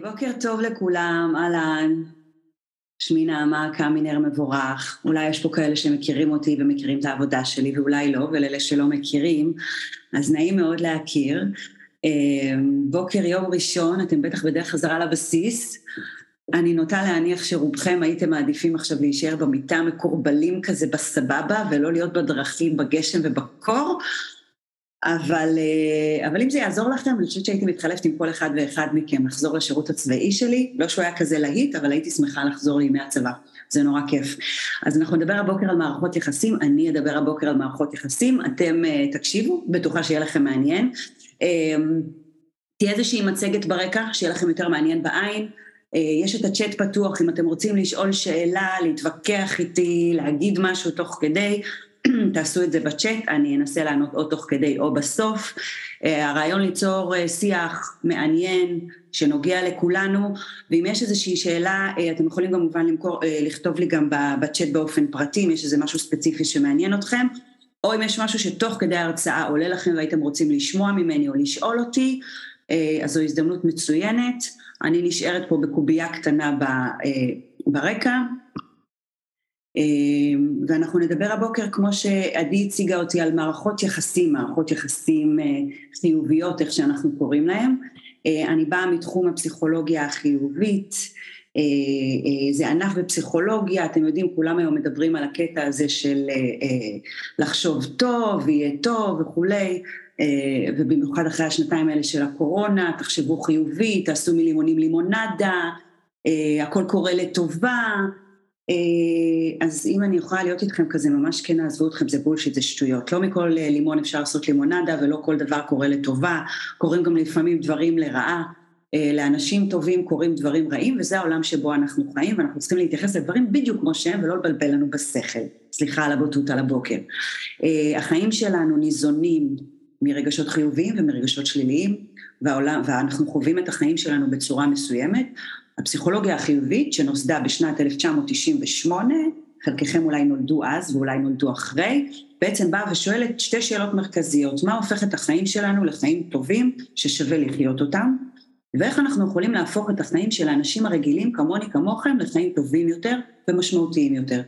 בוקר טוב לכולם, אהלן. שמי נעמה קמינר מבורך. אולי יש פה כאלה שמכירים אותי ומכירים את העבודה שלי ואולי לא, ולאלה שלא מכירים, אז נעים מאוד להכיר. אה, בוקר יום ראשון, אתם בטח בדרך חזרה לבסיס. אני נוטה להניח שרובכם הייתם מעדיפים עכשיו להישאר במיטה מקורבלים כזה בסבבה ולא להיות בדרכים, בגשם ובקור, אבל, אה, אבל אם זה יעזור לכם, אני חושבת שהייתי מתחלפת עם כל אחד ואחד מכם לחזור לשירות הצבאי שלי, לא שהוא היה כזה להיט, אבל הייתי שמחה לחזור לימי הצבא, זה נורא כיף. אז אנחנו נדבר הבוקר על מערכות יחסים, אני אדבר הבוקר על מערכות יחסים, אתם uh, תקשיבו, בטוחה שיהיה לכם מעניין. Uh, תהיה איזושהי מצגת ברקע, שיהיה לכם יותר מעניין בעין. Uh, יש את הצ'אט פתוח אם אתם רוצים לשאול שאלה, להתווכח איתי, להגיד משהו תוך כדי, תעשו את זה בצ'אט, אני אנסה לענות או תוך כדי או בסוף. אה, הרעיון ליצור אה, שיח מעניין, שנוגע לכולנו, ואם יש איזושהי שאלה, אה, אתם יכולים כמובן למכור, לכתוב לי גם בצ'אט באופן פרטי, אם יש איזה משהו ספציפי שמעניין אתכם, או אם יש משהו שתוך כדי ההרצאה עולה לכם והייתם רוצים לשמוע ממני או לשאול אותי, אז זו הזדמנות מצוינת. אני נשארת פה בקובייה קטנה ברקע, ואנחנו נדבר הבוקר, כמו שעדי הציגה אותי, על מערכות יחסים, מערכות יחסים אה, חיוביות, איך שאנחנו קוראים להן. אה, אני באה מתחום הפסיכולוגיה החיובית, אה, זה ענף בפסיכולוגיה, אתם יודעים, כולם היום מדברים על הקטע הזה של לחשוב טוב, יהיה טוב וכולי, ובמיוחד אחרי השנתיים האלה של הקורונה, תחשבו חיובי, תעשו מלימונים לימונדה, הכל קורה לטובה, אז אם אני יכולה להיות איתכם כזה ממש כן עזבו אתכם זה בולשיט זה שטויות. לא מכל אה, לימון אפשר לעשות לימונדה ולא כל דבר קורה לטובה. קורים גם לפעמים דברים לרעה. אה, לאנשים טובים קורים דברים רעים וזה העולם שבו אנחנו חיים ואנחנו צריכים להתייחס לדברים בדיוק כמו שהם ולא לבלבל לנו בשכל. סליחה על הבוטות על הבוקר. החיים שלנו ניזונים מרגשות חיוביים ומרגשות שליליים והעולם, ואנחנו חווים את החיים שלנו בצורה מסוימת הפסיכולוגיה החיובית שנוסדה בשנת 1998, חלקכם אולי נולדו אז ואולי נולדו אחרי, בעצם באה ושואלת שתי שאלות מרכזיות, מה הופך את החיים שלנו לחיים טובים ששווה לחיות אותם, ואיך אנחנו יכולים להפוך את החיים של האנשים הרגילים כמוני כמוכם לחיים טובים יותר ומשמעותיים יותר.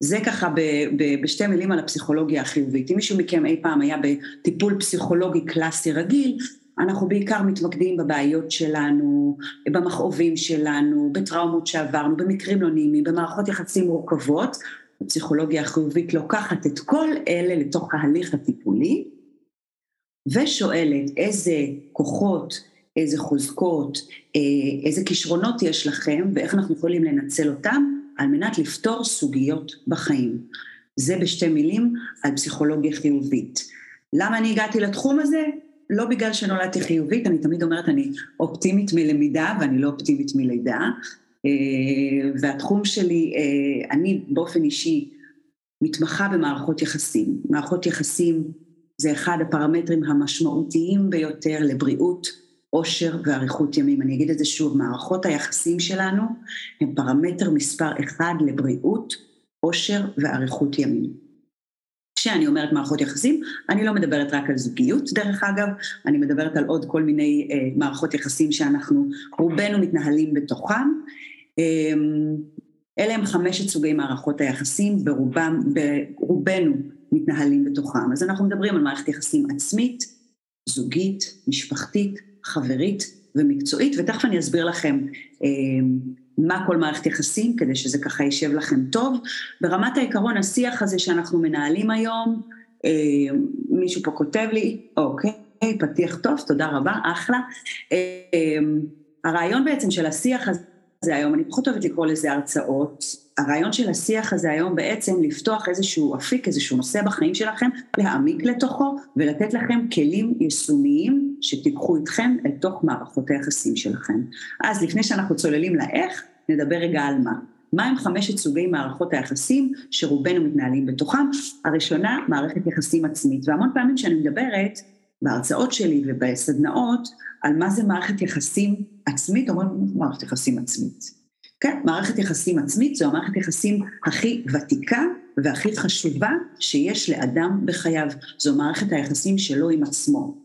זה ככה ב- ב- בשתי מילים על הפסיכולוגיה החיובית. אם מישהו מכם אי פעם היה בטיפול פסיכולוגי קלאסי רגיל, אנחנו בעיקר מתמקדים בבעיות שלנו, במכאובים שלנו, בטראומות שעברנו, במקרים לא נעימים, במערכות יחסים מורכבות. הפסיכולוגיה החיובית לוקחת את כל אלה לתוך ההליך הטיפולי ושואלת איזה כוחות, איזה חוזקות, אה, איזה כישרונות יש לכם ואיך אנחנו יכולים לנצל אותם על מנת לפתור סוגיות בחיים. זה בשתי מילים על פסיכולוגיה חיובית. למה אני הגעתי לתחום הזה? לא בגלל שנולדתי חיובית, אני תמיד אומרת, אני אופטימית מלמידה ואני לא אופטימית מלידה. אה, והתחום שלי, אה, אני באופן אישי מתמחה במערכות יחסים. מערכות יחסים זה אחד הפרמטרים המשמעותיים ביותר לבריאות, עושר ואריכות ימים. אני אגיד את זה שוב, מערכות היחסים שלנו הם פרמטר מספר אחד לבריאות, עושר ואריכות ימים. כשאני אומרת מערכות יחסים, אני לא מדברת רק על זוגיות דרך אגב, אני מדברת על עוד כל מיני אה, מערכות יחסים שאנחנו רובנו מתנהלים בתוכם. אה, אלה הם חמשת סוגי מערכות היחסים, ברובם, ברובנו מתנהלים בתוכם. אז אנחנו מדברים על מערכת יחסים עצמית, זוגית, משפחתית, חברית ומקצועית, ותכף אני אסביר לכם אה, מה כל מערכת יחסים, כדי שזה ככה יישב לכם טוב. ברמת העיקרון, השיח הזה שאנחנו מנהלים היום, אה, מישהו פה כותב לי, אוקיי, פתיח טוב, תודה רבה, אחלה. אה, הרעיון בעצם של השיח הזה היום, אני פחות אוהבת לקרוא לזה הרצאות, הרעיון של השיח הזה היום בעצם לפתוח איזשהו אפיק, איזשהו נושא בחיים שלכם, להעמיק לתוכו ולתת לכם כלים יישומיים שתיקחו איתכם אל תוך מערכות היחסים שלכם. אז לפני שאנחנו צוללים לאיך, נדבר רגע על מה. מה הם חמשת סוגי מערכות היחסים שרובנו מתנהלים בתוכם? הראשונה, מערכת יחסים עצמית, והמון פעמים כשאני מדברת בהרצאות שלי ובסדנאות על מה זה מערכת יחסים עצמית, אומרים מערכת יחסים עצמית. כן, מערכת יחסים עצמית זו המערכת יחסים הכי ותיקה והכי חשובה שיש לאדם בחייו. זו מערכת היחסים שלו עם עצמו.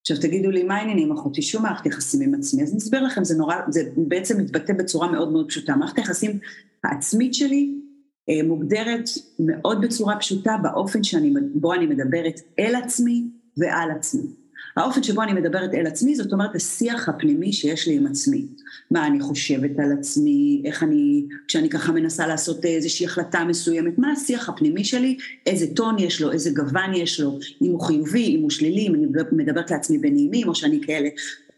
עכשיו תגידו לי, מה העניינים אחותי? שום מערכת יחסים עם עצמי. אז אני אסביר לכם, זה נורא, זה בעצם מתבטא בצורה מאוד מאוד פשוטה. מערכת היחסים העצמית שלי אה, מוגדרת מאוד בצורה פשוטה באופן שאני, בו אני מדברת אל עצמי ועל עצמי. האופן שבו אני מדברת אל עצמי, זאת אומרת השיח הפנימי שיש לי עם עצמי. מה אני חושבת על עצמי, איך אני, כשאני ככה מנסה לעשות איזושהי החלטה מסוימת, מה השיח הפנימי שלי, איזה טון יש לו, איזה גוון יש לו, אם הוא חיובי, אם הוא שלילי, אם אני מדברת לעצמי בנעימים, או שאני כאלה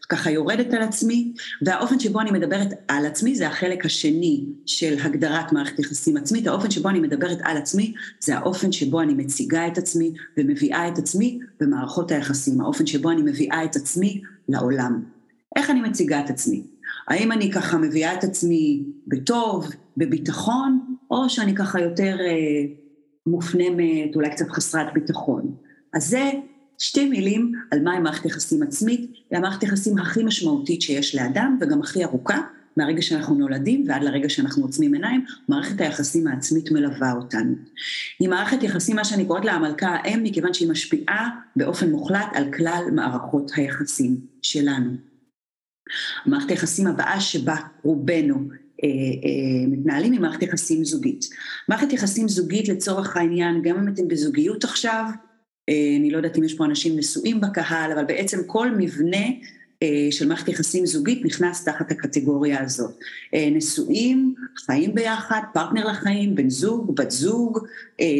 ככה יורדת על עצמי, והאופן שבו אני מדברת על עצמי זה החלק השני של הגדרת מערכת יחסים עצמית, האופן שבו אני מדברת על עצמי זה האופן שבו אני מציגה את עצמי ומביאה את עצמי במערכות היחסים, האופן שבו אני מביאה את עצמי לעולם. איך אני מציגה את עצמי? האם אני ככה מביאה את עצמי בטוב, בביטחון, או שאני ככה יותר אה, מופנמת, אולי קצת חסרת ביטחון? אז זה שתי מילים על מהי מערכת יחסים עצמית, היא המערכת יחסים הכי משמעותית שיש לאדם וגם הכי ארוכה, מהרגע שאנחנו נולדים ועד לרגע שאנחנו עוצמים עיניים, מערכת היחסים העצמית מלווה אותנו. היא מערכת יחסים, מה שאני קוראת לה המלכה האם, מכיוון שהיא משפיעה באופן מוחלט על כלל מערכות היחסים שלנו. המערכת היחסים הבאה שבה רובנו אה, אה, מתנהלים היא מערכת יחסים זוגית. מערכת יחסים זוגית לצורך העניין, גם אם אתם בזוגיות עכשיו, אני לא יודעת אם יש פה אנשים נשואים בקהל, אבל בעצם כל מבנה אה, של מערכת יחסים זוגית נכנס תחת הקטגוריה הזאת. אה, נשואים, חיים ביחד, פרטנר לחיים, בן זוג, בת זוג,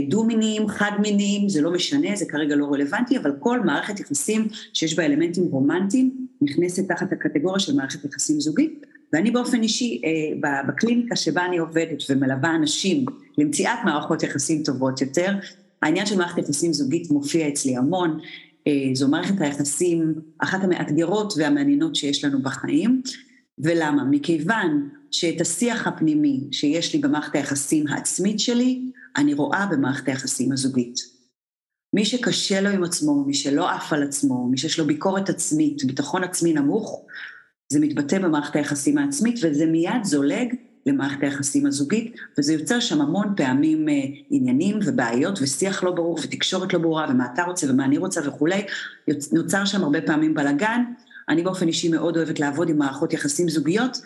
דו-מיניים, חד-מיניים, זה לא משנה, זה כרגע לא רלוונטי, אבל כל מערכת יחסים שיש בה אלמנטים רומנטיים נכנסת תחת הקטגוריה של מערכת יחסים זוגית. ואני באופן אישי, בקליניקה שבה אני עובדת ומלווה אנשים למציאת מערכות יחסים טובות יותר, העניין של מערכת יחסים זוגית מופיע אצלי המון, אה, זו מערכת היחסים אחת המאתגרות והמעניינות שיש לנו בחיים, ולמה? מכיוון שאת השיח הפנימי שיש לי במערכת היחסים העצמית שלי, אני רואה במערכת היחסים הזוגית. מי שקשה לו עם עצמו, מי שלא עף על עצמו, מי שיש לו ביקורת עצמית, ביטחון עצמי נמוך, זה מתבטא במערכת היחסים העצמית וזה מיד זולג למערכת היחסים הזוגית, וזה יוצר שם המון פעמים אה, עניינים ובעיות ושיח לא ברור ותקשורת לא ברורה ומה אתה רוצה ומה אני רוצה וכולי, נוצר שם הרבה פעמים בלאגן. אני באופן אישי מאוד אוהבת לעבוד עם מערכות יחסים זוגיות,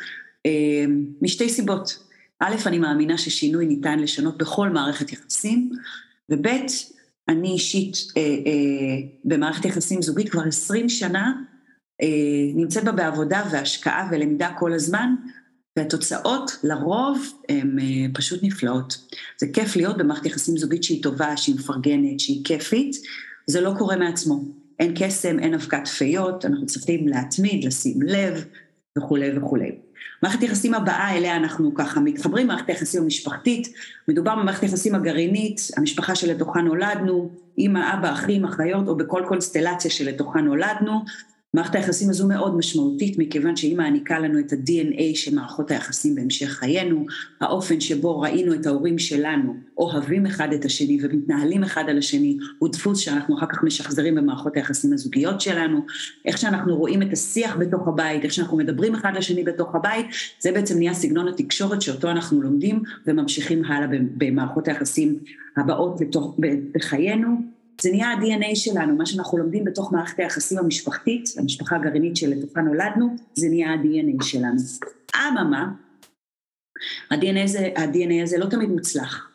אה, משתי סיבות. א', אני מאמינה ששינוי ניתן לשנות בכל מערכת יחסים, וב', אני אישית אה, אה, במערכת יחסים זוגית כבר עשרים שנה, אה, נמצאת בה בעבודה והשקעה ולמידה כל הזמן, והתוצאות לרוב הן אה, פשוט נפלאות. זה כיף להיות במערכת יחסים זוגית שהיא טובה, שהיא מפרגנת, שהיא כיפית, זה לא קורה מעצמו. אין קסם, אין אבקת פיות, אנחנו צריכים להתמיד, לשים לב וכולי וכולי. מערכת יחסים הבאה אליה אנחנו ככה מתחברים, מערכת היחסים המשפחתית, מדובר במערכת היחסים הגרעינית, המשפחה שלתוכה נולדנו, אמא, אבא, אחים, אחיות, או בכל קונסטלציה שלתוכה נולדנו, מערכת היחסים הזו מאוד משמעותית מכיוון שהיא מעניקה לנו את ה-DNA של מערכות היחסים בהמשך חיינו, האופן שבו ראינו את ההורים שלנו אוהבים אחד את השני ומתנהלים אחד על השני הוא דפוס שאנחנו אחר כך משחזרים במערכות היחסים הזוגיות שלנו, איך שאנחנו רואים את השיח בתוך הבית, איך שאנחנו מדברים אחד לשני בתוך הבית, זה בעצם נהיה סגנון התקשורת שאותו אנחנו לומדים וממשיכים הלאה במערכות היחסים הבאות בתוך, בחיינו. זה נהיה ה-DNA שלנו, מה שאנחנו לומדים בתוך מערכת היחסים המשפחתית, המשפחה הגרעינית שלתוכה נולדנו, זה נהיה ה-DNA שלנו. אממה, ה-DNA הזה, ה-DNA הזה לא תמיד מוצלח.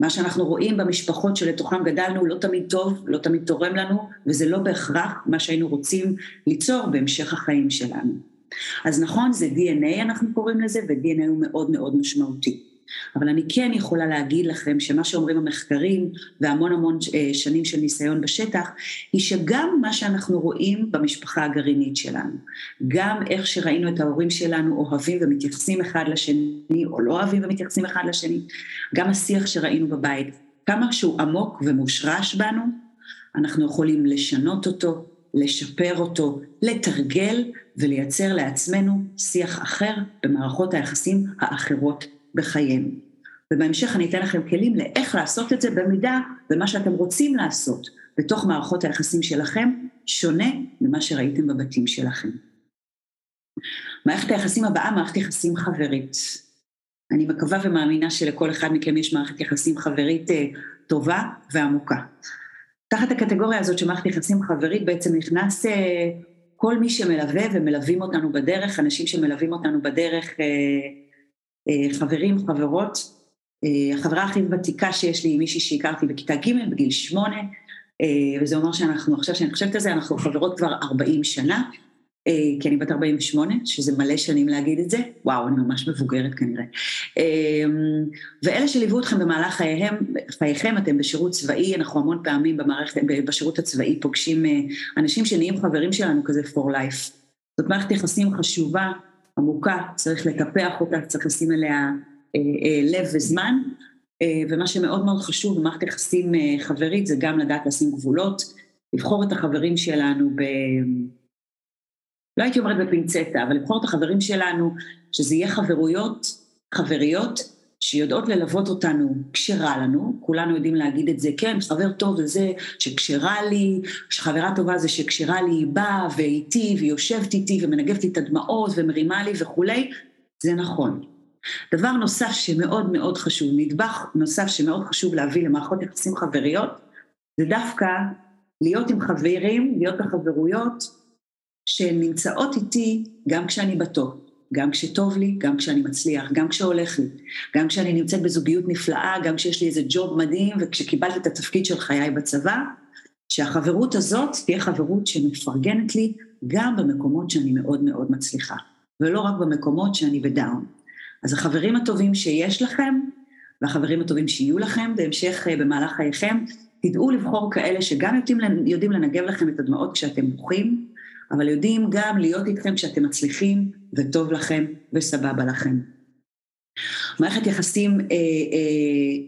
מה שאנחנו רואים במשפחות שלתוכם גדלנו לא תמיד טוב, לא תמיד תורם לנו, וזה לא בהכרח מה שהיינו רוצים ליצור בהמשך החיים שלנו. אז נכון, זה DNA אנחנו קוראים לזה, ו-DNA הוא מאוד מאוד משמעותי. אבל אני כן יכולה להגיד לכם שמה שאומרים המחקרים והמון המון אה, שנים של ניסיון בשטח, היא שגם מה שאנחנו רואים במשפחה הגרעינית שלנו, גם איך שראינו את ההורים שלנו אוהבים ומתייחסים אחד לשני, או לא אוהבים ומתייחסים אחד לשני, גם השיח שראינו בבית, כמה שהוא עמוק ומושרש בנו, אנחנו יכולים לשנות אותו, לשפר אותו, לתרגל ולייצר לעצמנו שיח אחר במערכות היחסים האחרות בחיינו. ובהמשך אני אתן לכם כלים לאיך לעשות את זה במידה ומה שאתם רוצים לעשות בתוך מערכות היחסים שלכם שונה ממה שראיתם בבתים שלכם. מערכת היחסים הבאה, מערכת יחסים חברית. אני מקווה ומאמינה שלכל אחד מכם יש מערכת יחסים חברית אה, טובה ועמוקה. תחת הקטגוריה הזאת של מערכת יחסים חברית בעצם נכנס אה, כל מי שמלווה ומלווים אותנו בדרך, אנשים שמלווים אותנו בדרך, אה, חברים, חברות. אה, החברה הכי ותיקה שיש לי היא מישהי שהכרתי בכיתה ג' בגיל שמונה, אה, וזה אומר שאנחנו, עכשיו שאני חושבת על זה, אנחנו חברות כבר 40 שנה, אה, כי אני בת 48, שזה מלא שנים להגיד את זה, וואו, אני ממש מבוגרת כנראה. אה, ואלה שליוו אתכם במהלך חייהם, חייכם, אתם בשירות צבאי, אנחנו המון פעמים במערכת, בשירות הצבאי פוגשים אנשים שנהיים חברים שלנו כזה for life. זאת מערכת יחסים חשובה, עמוקה, צריך לטפח אותה, צריך לשים אליה לב וזמן, ומה שמאוד מאוד חשוב במערכת יחסים חברית זה גם לדעת לשים גבולות, לבחור את החברים שלנו ב... לא הייתי אומרת בפינצטה, אבל לבחור את החברים שלנו, שזה יהיה חברויות, חבריות, שיודעות ללוות אותנו כשרע לנו, כולנו יודעים להגיד את זה, כן, חבר טוב זה זה שכשרע לי, שחברה טובה זה שכשרע לי היא באה ואיתי והיא יושבת איתי ומנגבת לי את הדמעות ומרימה לי וכולי, זה נכון. דבר נוסף שמאוד מאוד חשוב, נדבך נוסף שמאוד חשוב להביא למערכות יחסים חבריות, זה דווקא להיות עם חברים, להיות בחברויות שהן נמצאות איתי גם כשאני בטוב, גם כשטוב לי, גם כשאני מצליח, גם כשהולך לי, גם כשאני נמצאת בזוגיות נפלאה, גם כשיש לי איזה ג'וב מדהים וכשקיבלתי את התפקיד של חיי בצבא, שהחברות הזאת תהיה חברות שמפרגנת לי גם במקומות שאני מאוד מאוד מצליחה, ולא רק במקומות שאני בדאון. אז החברים הטובים שיש לכם, והחברים הטובים שיהיו לכם בהמשך אה, במהלך חייכם, תדעו לבחור כאלה שגם יודעים, לנגב לכם את הדמעות כשאתם בוכים, אבל יודעים גם להיות איתכם כשאתם מצליחים וטוב לכם וסבבה לכם. מערכת יחסים אה, אה,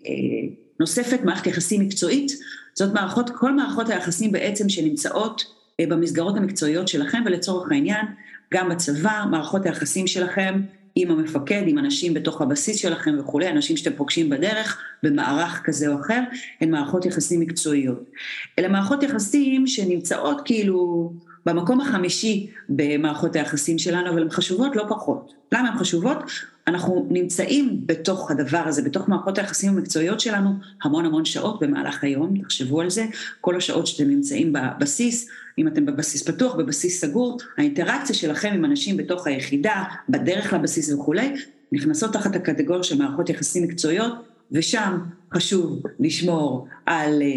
אה, נוספת, מערכת יחסים מקצועית, זאת מערכות, כל מערכות היחסים בעצם שנמצאות אה, במסגרות המקצועיות שלכם, ולצורך העניין, גם בצבא, מערכות היחסים שלכם עם המפקד, עם אנשים בתוך הבסיס שלכם וכולי, אנשים שאתם פוגשים בדרך, במערך כזה או אחר, הן מערכות יחסים מקצועיות. אלה מערכות יחסים שנמצאות כאילו במקום החמישי במערכות היחסים שלנו, אבל הן חשובות לא פחות. למה הן חשובות? אנחנו נמצאים בתוך הדבר הזה, בתוך מערכות היחסים המקצועיות שלנו, המון המון שעות במהלך היום, תחשבו על זה, כל השעות שאתם נמצאים בבסיס, אם אתם בבסיס פתוח, בבסיס סגור, האינטראקציה שלכם עם אנשים בתוך היחידה, בדרך לבסיס וכולי, נכנסות תחת הקטגוריה של מערכות יחסים מקצועיות, ושם חשוב לשמור על אה,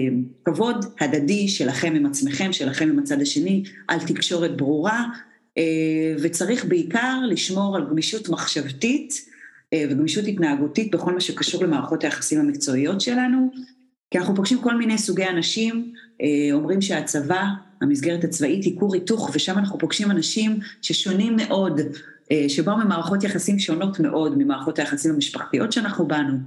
כבוד הדדי שלכם עם עצמכם, שלכם עם הצד השני, על תקשורת ברורה, אה, וצריך בעיקר לשמור על גמישות מחשבתית אה, וגמישות התנהגותית בכל מה שקשור למערכות היחסים המקצועיות שלנו, כי אנחנו פוגשים כל מיני סוגי אנשים, אומרים שהצבא, המסגרת הצבאית היא כור היתוך, ושם אנחנו פוגשים אנשים ששונים מאוד, שבאו ממערכות יחסים שונות מאוד ממערכות היחסים המשפחתיות שאנחנו באנו,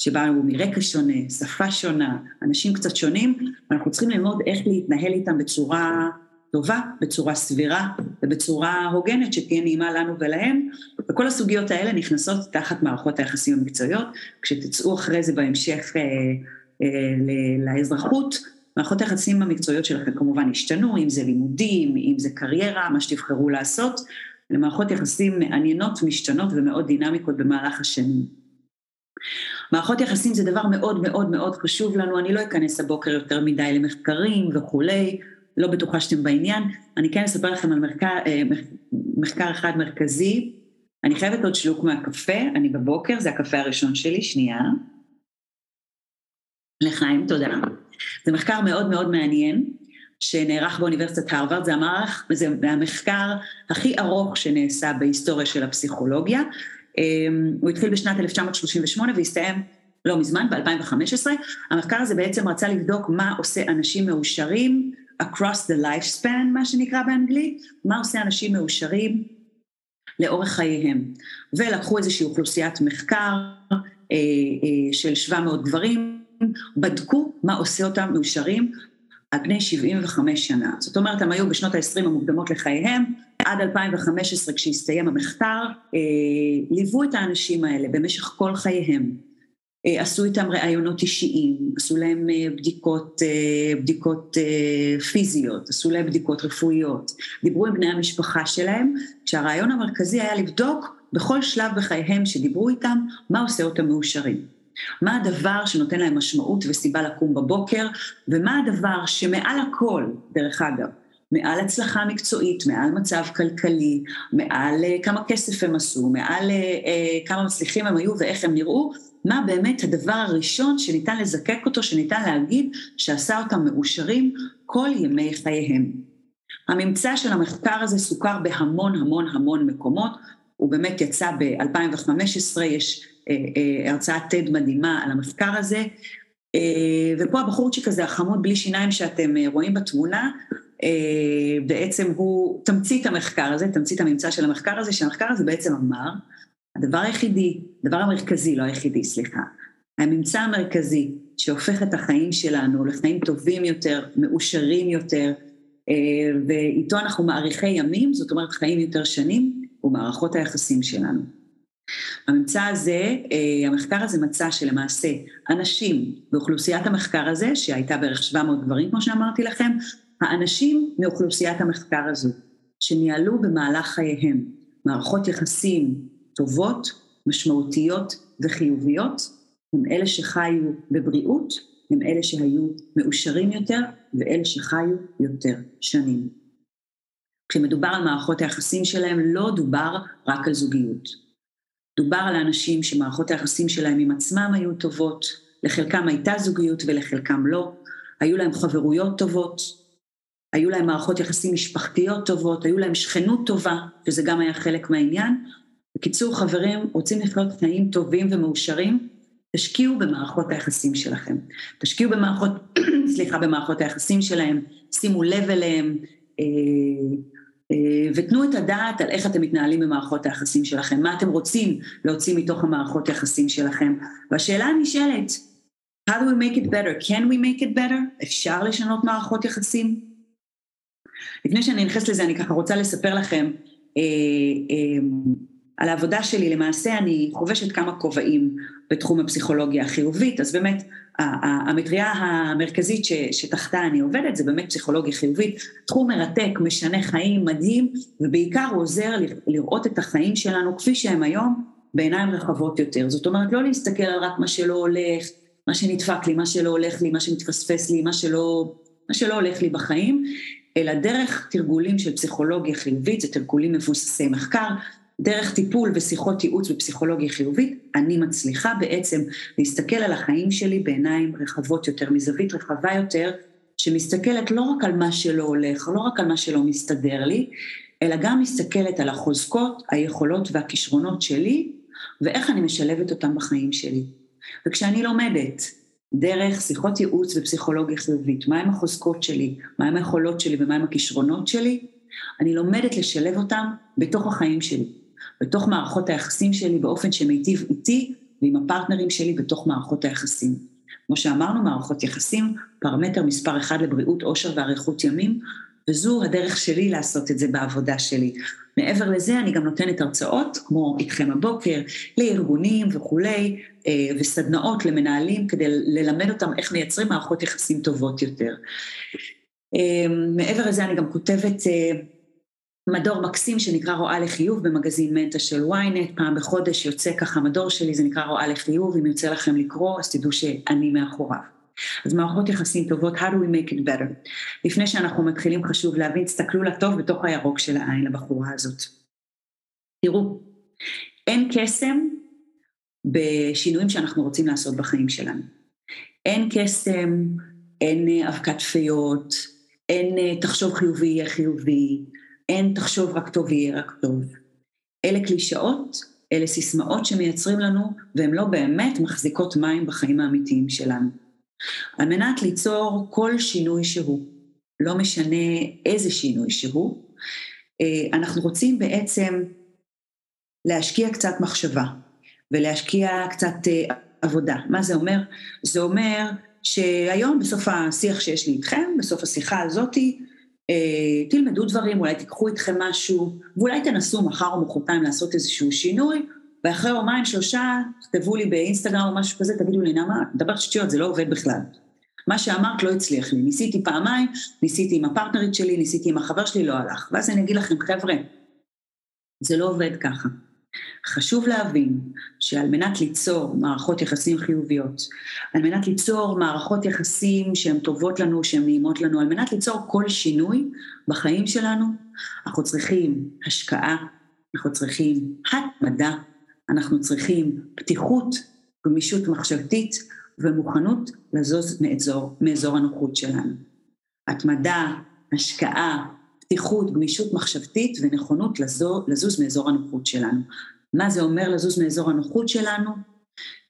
שבאנו מרקע שונה, שפה שונה, אנשים קצת שונים, ואנחנו צריכים ללמוד איך להתנהל איתם בצורה טובה, בצורה סבירה ובצורה הוגנת שתהיה נעימה לנו ולהם, וכל הסוגיות האלה נכנסות תחת מערכות היחסים המקצועיות, כשתצאו אחרי זה בהמשך אה, אה, לאזרחות, מערכות היחסים המקצועיות שלכם כמובן השתנו, אם זה לימודים, אם זה קריירה, מה שתבחרו לעשות, למערכות יחסים מעניינות, משתנות ומאוד דינמיקות במהלך השנים. מערכות יחסים זה דבר מאוד מאוד מאוד חשוב לנו, אני לא אכנס הבוקר יותר מדי למחקרים וכולי, לא בטוחה שאתם בעניין, אני כן אספר לכם על מחקר, אה, מחקר אחד מרכזי, אני חייבת עוד שלוק מהקפה, אני בבוקר, זה הקפה הראשון שלי, שנייה. לחיים, תודה. זה מחקר מאוד מאוד מעניין, שנערך באוניברסיטת הרווארד, זה, המערך, זה המחקר הכי ארוך שנעשה בהיסטוריה של הפסיכולוגיה, הוא התחיל בשנת 1938 והסתיים לא מזמן, ב-2015. המחקר הזה בעצם רצה לבדוק מה עושה אנשים מאושרים across the lifespan, מה שנקרא באנגלית, מה עושה אנשים מאושרים לאורך חייהם. ולקחו איזושהי אוכלוסיית מחקר אה, אה, של 700 גברים, בדקו מה עושה אותם מאושרים על פני 75 שנה. זאת אומרת, הם היו בשנות ה-20 המוקדמות לחייהם, עד 2015 כשהסתיים המחקר, אה, ליוו את האנשים האלה במשך כל חייהם. אה, עשו איתם ראיונות אישיים, עשו להם אה, בדיקות, בדיקות פיזיות, עשו להם בדיקות רפואיות, דיברו עם בני המשפחה שלהם, כשהרעיון המרכזי היה לבדוק בכל שלב בחייהם שדיברו איתם, מה עושה אותם מאושרים. מה הדבר שנותן להם משמעות וסיבה לקום בבוקר, ומה הדבר שמעל הכל, דרך אגב, מעל הצלחה מקצועית, מעל מצב כלכלי, מעל uh, כמה כסף הם עשו, מעל uh, כמה מצליחים הם היו ואיך הם נראו, מה באמת הדבר הראשון שניתן לזקק אותו, שניתן להגיד שעשה אותם מאושרים כל ימי חייהם. הממצא של המחקר הזה סוכר בהמון המון המון מקומות, הוא באמת יצא ב-2015, יש הרצאת TED מדהימה על המחקר הזה, אה, ופה הבחורצ'יק הזה, החמוד בלי שיניים שאתם אה, רואים בתמונה, אה, בעצם הוא תמצית המחקר הזה, תמצית הממצא של המחקר הזה, שהמחקר הזה בעצם אמר, הדבר היחידי, הדבר המרכזי, לא היחידי, סליחה, הממצא המרכזי שהופך את החיים שלנו לחיים טובים יותר, מאושרים יותר, אה, ואיתו אנחנו מאריכי ימים, זאת אומרת חיים יותר שנים, הוא מערכות היחסים שלנו. הממצא הזה, אה, המחקר הזה מצא שלמעשה אנשים באוכלוסיית המחקר הזה, שהייתה בערך 700 גברים כמו שאמרתי לכם, האנשים מאוכלוסיית המחקר הזו, שניהלו במהלך חייהם מערכות יחסים טובות, משמעותיות וחיוביות, הם אלה שחיו בבריאות, הם אלה שהיו מאושרים יותר ואלה שחיו יותר שנים. כשמדובר על מערכות היחסים שלהם, לא דובר רק על זוגיות. דובר על האנשים שמערכות היחסים שלהם עם עצמם היו טובות, לחלקם הייתה זוגיות ולחלקם לא, היו להם חברויות טובות, היו להם מערכות יחסים משפחתיות טובות, היו להם שכנות טובה, וזה גם היה חלק מהעניין. בקיצור, חברים, רוצים לחיות חיים טובים ומאושרים, תשקיעו במערכות היחסים שלכם. תשקיעו במערכות, סליחה, במערכות היחסים שלהם, שימו לב אליהם, אה, ותנו את הדעת על איך אתם מתנהלים במערכות היחסים שלכם, מה אתם רוצים להוציא מתוך המערכות היחסים שלכם. והשאלה הנשאלת, how do we make it better? can we make it better? אפשר לשנות מערכות יחסים? לפני שאני נכנסת לזה, אני ככה רוצה לספר לכם אה, אה, על העבודה שלי, למעשה אני חובשת כמה כובעים בתחום הפסיכולוגיה החיובית, אז באמת המטריה המרכזית ש, שתחתה אני עובדת זה באמת פסיכולוגיה חיובית, תחום מרתק, משנה חיים, מדהים, ובעיקר הוא עוזר לראות את החיים שלנו כפי שהם היום בעיניים רחבות יותר. זאת אומרת, לא להסתכל על רק מה שלא הולך, מה שנדפק לי, מה שלא הולך לי, מה שמתפספס לי, מה שלא, מה שלא הולך לי בחיים, אלא דרך תרגולים של פסיכולוגיה חיובית, זה תרגולים מבוססי מחקר, דרך טיפול ושיחות ייעוץ בפסיכולוגיה חיובית, אני מצליחה בעצם להסתכל על החיים שלי בעיניים רחבות יותר, מזווית רחבה יותר, שמסתכלת לא רק על מה שלא הולך, לא רק על מה שלא מסתדר לי, אלא גם מסתכלת על החוזקות, היכולות והכישרונות שלי, ואיך אני משלבת אותם בחיים שלי. וכשאני לומדת דרך שיחות ייעוץ ופסיכולוגיה חיובית, מהם החוזקות שלי, מהם היכולות שלי ומהם הכישרונות שלי, אני לומדת לשלב אותם בתוך החיים שלי. בתוך מערכות היחסים שלי באופן שמיטיב איתי ועם הפרטנרים שלי בתוך מערכות היחסים. כמו שאמרנו, מערכות יחסים, פרמטר מספר אחד לבריאות, עושר ואריכות ימים, וזו הדרך שלי לעשות את זה בעבודה שלי. מעבר לזה, אני גם נותנת הרצאות, כמו איתכם הבוקר, לארגונים וכולי, אה, וסדנאות למנהלים כדי ללמד אותם איך מייצרים מערכות יחסים טובות יותר. אה, מעבר לזה, אני גם כותבת אה, מדור מקסים שנקרא רואה לחיוב במגזין מנטה של ynet, פעם בחודש יוצא ככה מדור שלי, זה נקרא רואה לחיוב, אם יוצא לכם לקרוא, אז תדעו שאני מאחוריו. אז מערכות יחסים טובות, how do we make it better? לפני שאנחנו מתחילים חשוב להבין, תסתכלו לטוב בתוך הירוק של העין לבחורה הזאת. תראו, אין קסם בשינויים שאנחנו רוצים לעשות בחיים שלנו. אין קסם, אין אבקת פיות, אין תחשוב חיובי יהיה חיובי, אין תחשוב רק טוב יהיה רק טוב. אלה קלישאות, אלה סיסמאות שמייצרים לנו, והן לא באמת מחזיקות מים בחיים האמיתיים שלנו. על מנת ליצור כל שינוי שהוא, לא משנה איזה שינוי שהוא, אה, אנחנו רוצים בעצם להשקיע קצת מחשבה ולהשקיע קצת אה, עבודה. מה זה אומר? זה אומר שהיום בסוף השיח שיש לי איתכם, בסוף השיחה הזאתי, תלמדו דברים, אולי תיקחו איתכם משהו, ואולי תנסו מחר או מחרתיים לעשות איזשהו שינוי, ואחרי יומיים שלושה תכתבו לי באינסטגרם או משהו כזה, תגידו לי, נעמה, מדברת שטויות, זה לא עובד בכלל. מה שאמרת לא הצליח לי, ניסיתי פעמיים, ניסיתי עם הפרטנרית שלי, ניסיתי עם החבר שלי, לא הלך. ואז אני אגיד לכם, חבר'ה, זה לא עובד ככה. חשוב להבין שעל מנת ליצור מערכות יחסים חיוביות, על מנת ליצור מערכות יחסים שהן טובות לנו, שהן נעימות לנו, על מנת ליצור כל שינוי בחיים שלנו, אנחנו צריכים השקעה, אנחנו צריכים התמדה, אנחנו צריכים פתיחות, גמישות מחשבתית ומוכנות לזוז מאזור, מאזור הנוחות שלנו. התמדה, השקעה, פתיחות, גמישות מחשבתית ונכונות לזוז, לזוז מאזור הנוחות שלנו. מה זה אומר לזוז מאזור הנוחות שלנו?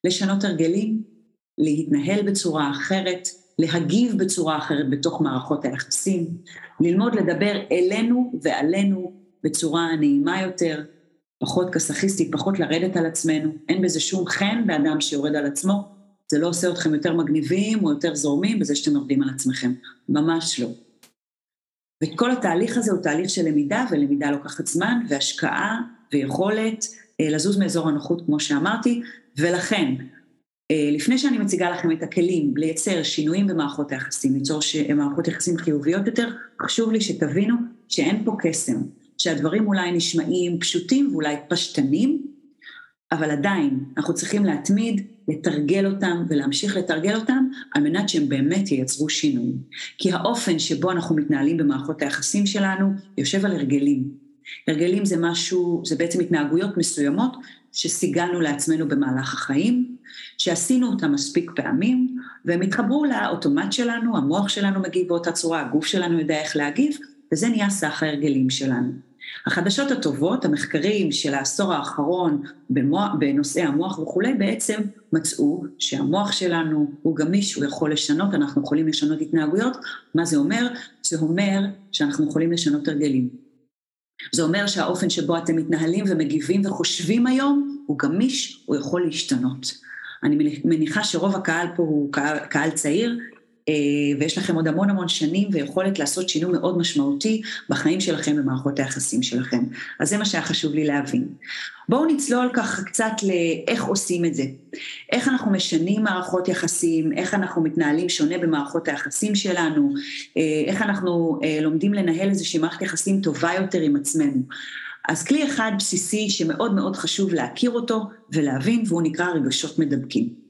לשנות הרגלים, להתנהל בצורה אחרת, להגיב בצורה אחרת בתוך מערכות היחסים, ללמוד לדבר אלינו ועלינו בצורה נעימה יותר, פחות קסאכיסטית, פחות לרדת על עצמנו, אין בזה שום חן באדם שיורד על עצמו, זה לא עושה אתכם יותר מגניבים או יותר זורמים בזה שאתם יורדים על עצמכם, ממש לא. וכל התהליך הזה הוא תהליך של למידה, ולמידה לוקחת זמן והשקעה ויכולת אה, לזוז מאזור הנוחות, כמו שאמרתי, ולכן, אה, לפני שאני מציגה לכם את הכלים לייצר שינויים במערכות היחסים, ליצור ש... מערכות יחסים חיוביות יותר, חשוב לי שתבינו שאין פה קסם, שהדברים אולי נשמעים פשוטים ואולי פשטנים, אבל עדיין אנחנו צריכים להתמיד, לתרגל אותם ולהמשיך לתרגל אותם על מנת שהם באמת ייצרו שינוי. כי האופן שבו אנחנו מתנהלים במערכות היחסים שלנו יושב על הרגלים. הרגלים זה משהו, זה בעצם התנהגויות מסוימות שסיגלנו לעצמנו במהלך החיים, שעשינו אותם מספיק פעמים, והם התחברו לאוטומט שלנו, המוח שלנו מגיב באותה צורה, הגוף שלנו יודע איך להגיב, וזה נהיה סך ההרגלים שלנו. החדשות הטובות, המחקרים של העשור האחרון במוח, בנושאי המוח וכולי, בעצם מצאו שהמוח שלנו הוא גמיש, הוא יכול לשנות, אנחנו יכולים לשנות התנהגויות. מה זה אומר? זה אומר שאנחנו יכולים לשנות הרגלים. זה אומר שהאופן שבו אתם מתנהלים ומגיבים וחושבים היום הוא גמיש, הוא יכול להשתנות. אני מניחה שרוב הקהל פה הוא קהל, קהל צעיר, ויש לכם עוד המון המון שנים ויכולת לעשות שינוי מאוד משמעותי בחיים שלכם במערכות היחסים שלכם. אז זה מה שהיה חשוב לי להבין. בואו נצלול ככה קצת לאיך עושים את זה. איך אנחנו משנים מערכות יחסים, איך אנחנו מתנהלים שונה במערכות היחסים שלנו, אה, איך אנחנו אה, לומדים לנהל איזושהי מערכת יחסים טובה יותר עם עצמנו. אז כלי אחד בסיסי שמאוד מאוד חשוב להכיר אותו ולהבין, והוא נקרא רגשות מדבקים.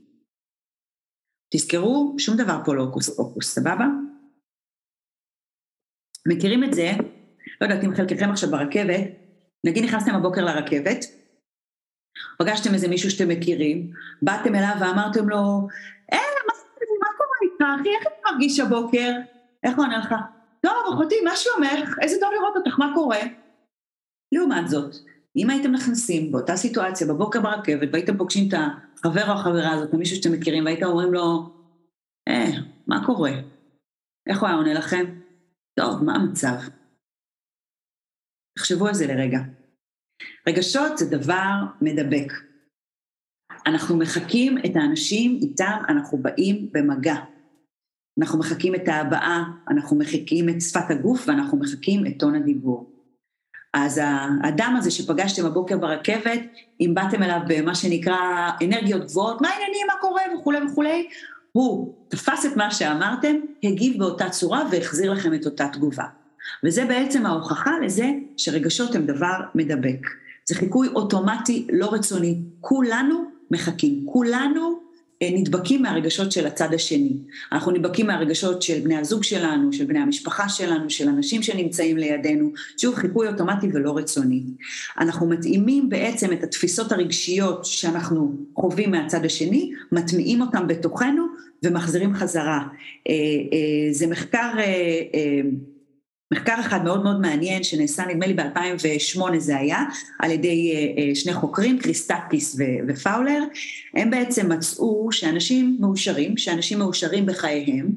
תזכרו, שום דבר פה לא הוקוס פוקוס, סבבה? מכירים את זה? לא יודעת אם חלקכם עכשיו ברכבת, נגיד נכנסתם הבוקר לרכבת, פגשתם איזה מישהו שאתם מכירים, באתם אליו ואמרתם לו, אה, מה, מה קורה איתך, אחי, איך אתה מרגיש הבוקר? איך הוא עונה לך? טוב, אחותי, מה שלומך? איזה טוב לראות אותך, מה קורה? לעומת זאת, אם הייתם נכנסים באותה סיטואציה בבוקר ברכבת והייתם פוגשים את החבר או החברה הזאת, מישהו שאתם מכירים, והייתם אומרים לו, אה, מה קורה? איך הוא היה עונה לכם? טוב, מה המצב? תחשבו על זה לרגע. רגשות זה דבר מדבק. אנחנו מחקים את האנשים איתם אנחנו באים במגע. אנחנו מחקים את ההבעה, אנחנו מחקים את שפת הגוף ואנחנו מחקים את טון הדיבור. אז האדם הזה שפגשתם הבוקר ברכבת, אם באתם אליו במה שנקרא אנרגיות גבוהות, מה העניינים, מה קורה וכולי וכולי, הוא תפס את מה שאמרתם, הגיב באותה צורה והחזיר לכם את אותה תגובה. וזה בעצם ההוכחה לזה שרגשות הם דבר מדבק. זה חיקוי אוטומטי לא רצוני. כולנו מחכים, כולנו נדבקים מהרגשות של הצד השני. אנחנו נדבקים מהרגשות של בני הזוג שלנו, של בני המשפחה שלנו, של אנשים שנמצאים לידינו, שוב חיפוי אוטומטי ולא רצוני. אנחנו מתאימים בעצם את התפיסות הרגשיות שאנחנו חווים מהצד השני, מטמיעים אותם בתוכנו ומחזירים חזרה. אה, אה, זה מחקר אה, מחקר אחד מאוד מאוד מעניין שנעשה נדמה לי ב-2008 זה היה על ידי אה, אה, שני חוקרים, קריסטקיס ופאולר, הם בעצם מצאו שאנשים מאושרים, שאנשים מאושרים בחייהם,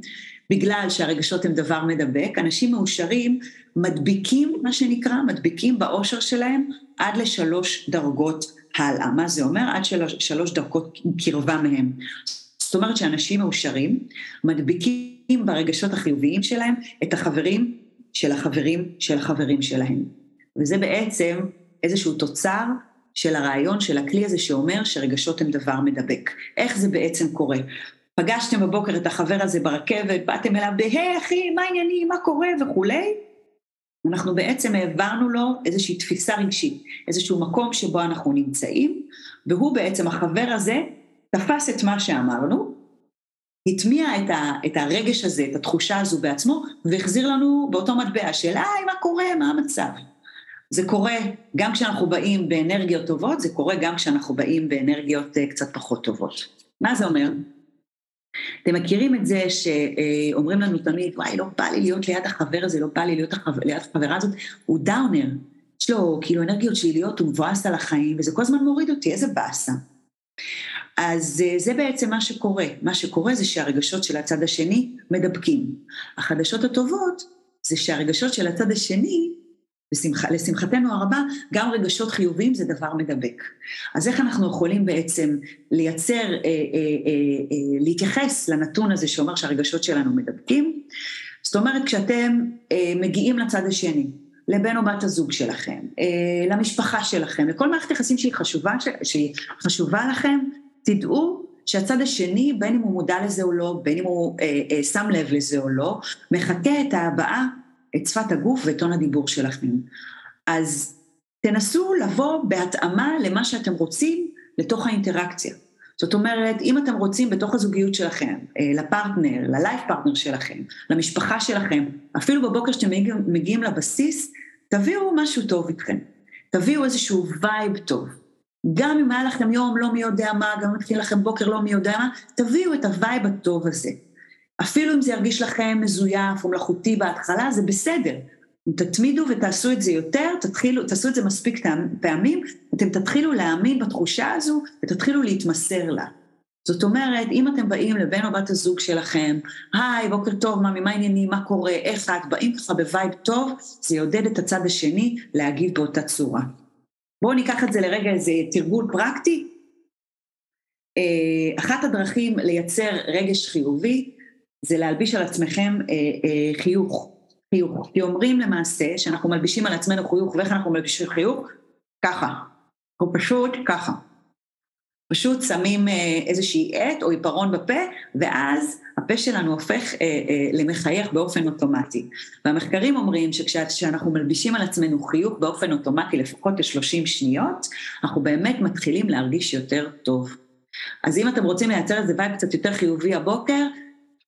בגלל שהרגשות הם דבר מדבק, אנשים מאושרים מדביקים, מה שנקרא, מדביקים באושר שלהם עד לשלוש דרגות הלאה. מה זה אומר? עד שלוש, שלוש דרגות קרבה מהם. זאת אומרת שאנשים מאושרים מדביקים ברגשות החיוביים שלהם את החברים של החברים של החברים שלהם. וזה בעצם איזשהו תוצר של הרעיון של הכלי הזה שאומר שרגשות הם דבר מדבק. איך זה בעצם קורה? פגשתם בבוקר את החבר הזה ברכבת, באתם אליו בהי אחי, מה העניינים, מה קורה וכולי, אנחנו בעצם העברנו לו איזושהי תפיסה רגשית, איזשהו מקום שבו אנחנו נמצאים, והוא בעצם, החבר הזה, תפס את מה שאמרנו, הטמיע את, ה, את הרגש הזה, את התחושה הזו בעצמו, והחזיר לנו באותו מטבע, השאלה היא מה קורה, מה המצב. זה קורה גם כשאנחנו באים באנרגיות טובות, זה קורה גם כשאנחנו באים באנרגיות אה, קצת פחות טובות. מה זה אומר? אתם מכירים את זה שאומרים לנו תמיד, וואי, לא בא לי להיות ליד החבר הזה, לא בא לי להיות החבר, ליד החברה הזאת, הוא דאונר, יש לו כאילו אנרגיות שליליות, הוא מבואס על החיים, וזה כל הזמן מוריד אותי, איזה באסה. אז אה, זה בעצם מה שקורה. מה שקורה זה שהרגשות של הצד השני מדבקים. החדשות הטובות זה שהרגשות של הצד השני בשמח, לשמחתנו הרבה, גם רגשות חיוביים זה דבר מדבק. אז איך אנחנו יכולים בעצם לייצר, אה, אה, אה, אה, להתייחס לנתון הזה שאומר שהרגשות שלנו מדבקים? זאת אומרת, כשאתם אה, מגיעים לצד השני, לבן או בת הזוג שלכם, אה, למשפחה שלכם, לכל מערכת יחסים שהיא חשובה, שהיא חשובה לכם, תדעו שהצד השני, בין אם הוא מודע לזה או לא, בין אם הוא אה, אה, שם לב לזה או לא, מחקה את ההבעה את שפת הגוף ואת טון הדיבור שלכם. אז תנסו לבוא בהתאמה למה שאתם רוצים לתוך האינטראקציה. זאת אומרת, אם אתם רוצים בתוך הזוגיות שלכם, אה, לפרטנר, ל life partner שלכם, למשפחה שלכם, אפילו בבוקר שאתם מגיעים לבסיס, תביאו משהו טוב איתכם. תביאו איזשהו vibe טוב. גם אם היה לכם יום לא מי יודע מה, גם אם התחיל לכם בוקר לא מי יודע מה, תביאו את ה vibe הטוב הזה. אפילו אם זה ירגיש לכם מזויף או מלאכותי בהתחלה, זה בסדר. אם תתמידו ותעשו את זה יותר, תתחילו, תעשו את זה מספיק פעמים, אתם תתחילו להאמין בתחושה הזו ותתחילו להתמסר לה. זאת אומרת, אם אתם באים לבן או בת הזוג שלכם, היי, בוקר טוב, מה העניינים, מה קורה, איך את, באים ככה ב vibe טוב, זה יעודד את הצד השני להגיב באותה צורה. בואו ניקח את זה לרגע איזה תרגול פרקטי. אה, אחת הדרכים לייצר רגש חיובי זה להלביש על עצמכם אה, אה, חיוך, חיוך. כי אומרים למעשה שאנחנו מלבישים על עצמנו חיוך, ואיך אנחנו מלבישים חיוך? ככה. הוא פשוט ככה. פשוט שמים אה, איזושהי עט או עיפרון בפה, ואז הפה שלנו הופך אה, אה, למחייך באופן אוטומטי. והמחקרים אומרים שכשאנחנו מלבישים על עצמנו חיוך באופן אוטומטי לפחות ל-30 שניות, אנחנו באמת מתחילים להרגיש יותר טוב. אז אם אתם רוצים לייצר איזה vibe קצת יותר חיובי הבוקר,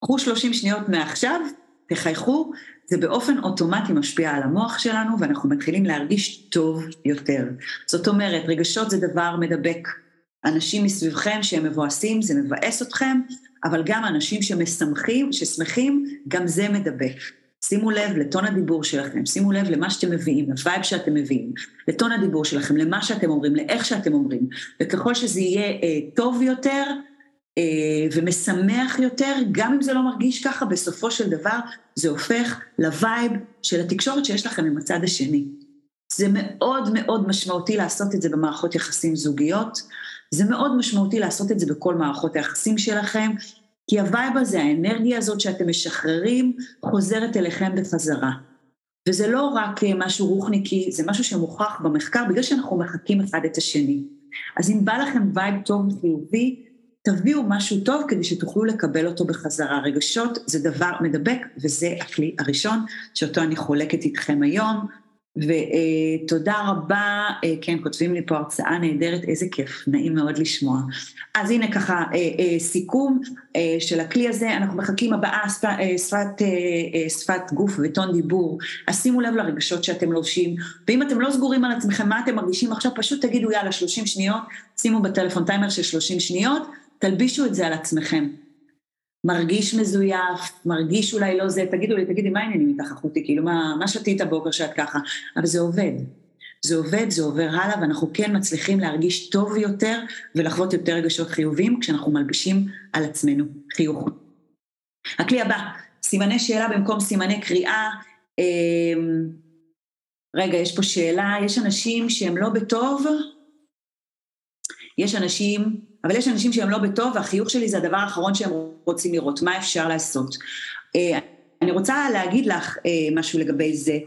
קחו 30 שניות מעכשיו, תחייכו, זה באופן אוטומטי משפיע על המוח שלנו ואנחנו מתחילים להרגיש טוב יותר. זאת אומרת, רגשות זה דבר מדבק. אנשים מסביבכם שהם מבואסים, זה מבאס אתכם, אבל גם אנשים שמשמחים, ששמחים, גם זה מדבק. שימו לב לטון הדיבור שלכם, שימו לב למה שאתם מביאים, ל vibe שאתם מביאים, לטון הדיבור שלכם, למה שאתם אומרים, לאיך שאתם אומרים. וככל שזה יהיה אה, טוב יותר, אה, ומשמח יותר, גם אם זה לא מרגיש ככה, בסופו של דבר זה הופך ל vibe של התקשורת שיש לכם עם הצד השני. זה מאוד מאוד משמעותי לעשות את זה במערכות יחסים זוגיות, זה מאוד משמעותי לעשות את זה בכל מערכות היחסים שלכם, כי ה vibe הזה, האנרגיה הזאת שאתם משחררים, חוזרת אליכם בחזרה. וזה לא רק משהו רוחניקי, זה משהו שמוכח במחקר, בגלל שאנחנו מחקים אחד את השני. אז אם בא לכם vibe טוב וחיובי, תביאו משהו טוב כדי שתוכלו לקבל אותו בחזרה. רגשות זה דבר מדבק, וזה הכלי הראשון שאותו אני חולקת איתכם היום. ותודה רבה, אה, כן, כותבים לי פה הרצאה נהדרת, איזה כיף, נעים מאוד לשמוע. אז הנה ככה אה, אה, סיכום של הכלי הזה, אנחנו מחקים הבעה שפת, שפת גוף וטון דיבור, אז שימו לב לרגשות שאתם לובשים, ואם אתם לא סגורים על עצמכם מה אתם מרגישים עכשיו, פשוט תגידו יאללה 30 שניות, שימו בטלפון טיימר של 30 שניות, תלבישו את זה על עצמכם. מרגיש מזויף, מרגיש אולי לא זה, תגידו לי, תגידי, מה העניינים איתך אחותי? כאילו, מה, מה שתית הבוקר שאת ככה? אבל זה עובד. זה עובד, זה עובר הלאה, ואנחנו כן מצליחים להרגיש טוב יותר ולחוות יותר רגשות חיוביים כשאנחנו מלבישים על עצמנו חיוך. הכלי הבא, סימני שאלה במקום סימני קריאה. אמ, רגע, יש פה שאלה, יש אנשים שהם לא בטוב, יש אנשים אבל יש אנשים שהם לא בטוב, והחיוך שלי זה הדבר האחרון שהם רוצים לראות, מה אפשר לעשות. אה, אני רוצה להגיד לך אה, משהו לגבי זה.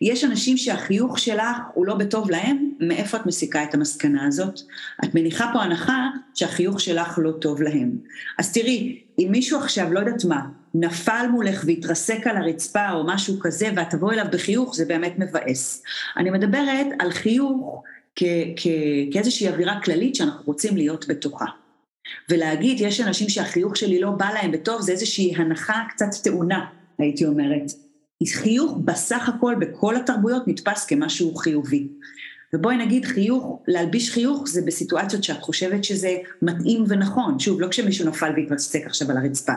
יש אנשים שהחיוך שלך הוא לא בטוב להם, מאיפה את מסיקה את המסקנה הזאת? את מניחה פה הנחה שהחיוך שלך לא טוב להם. אז תראי, אם מישהו עכשיו, לא יודעת מה, נפל מולך והתרסק על הרצפה או משהו כזה ואת תבוא אליו בחיוך, זה באמת מבאס. אני מדברת על חיוך כאיזושהי אווירה כללית שאנחנו רוצים להיות בתוכה. ולהגיד, יש אנשים שהחיוך שלי לא בא להם בטוב, זה איזושהי הנחה קצת טעונה, הייתי אומרת. חיוך בסך הכל בכל התרבויות נתפס כמשהו חיובי. ובואי נגיד חיוך, להלביש חיוך זה בסיטואציות שאת חושבת שזה מתאים ונכון, שוב, לא כשמישהו נפל והתרסק עכשיו על הרצפה,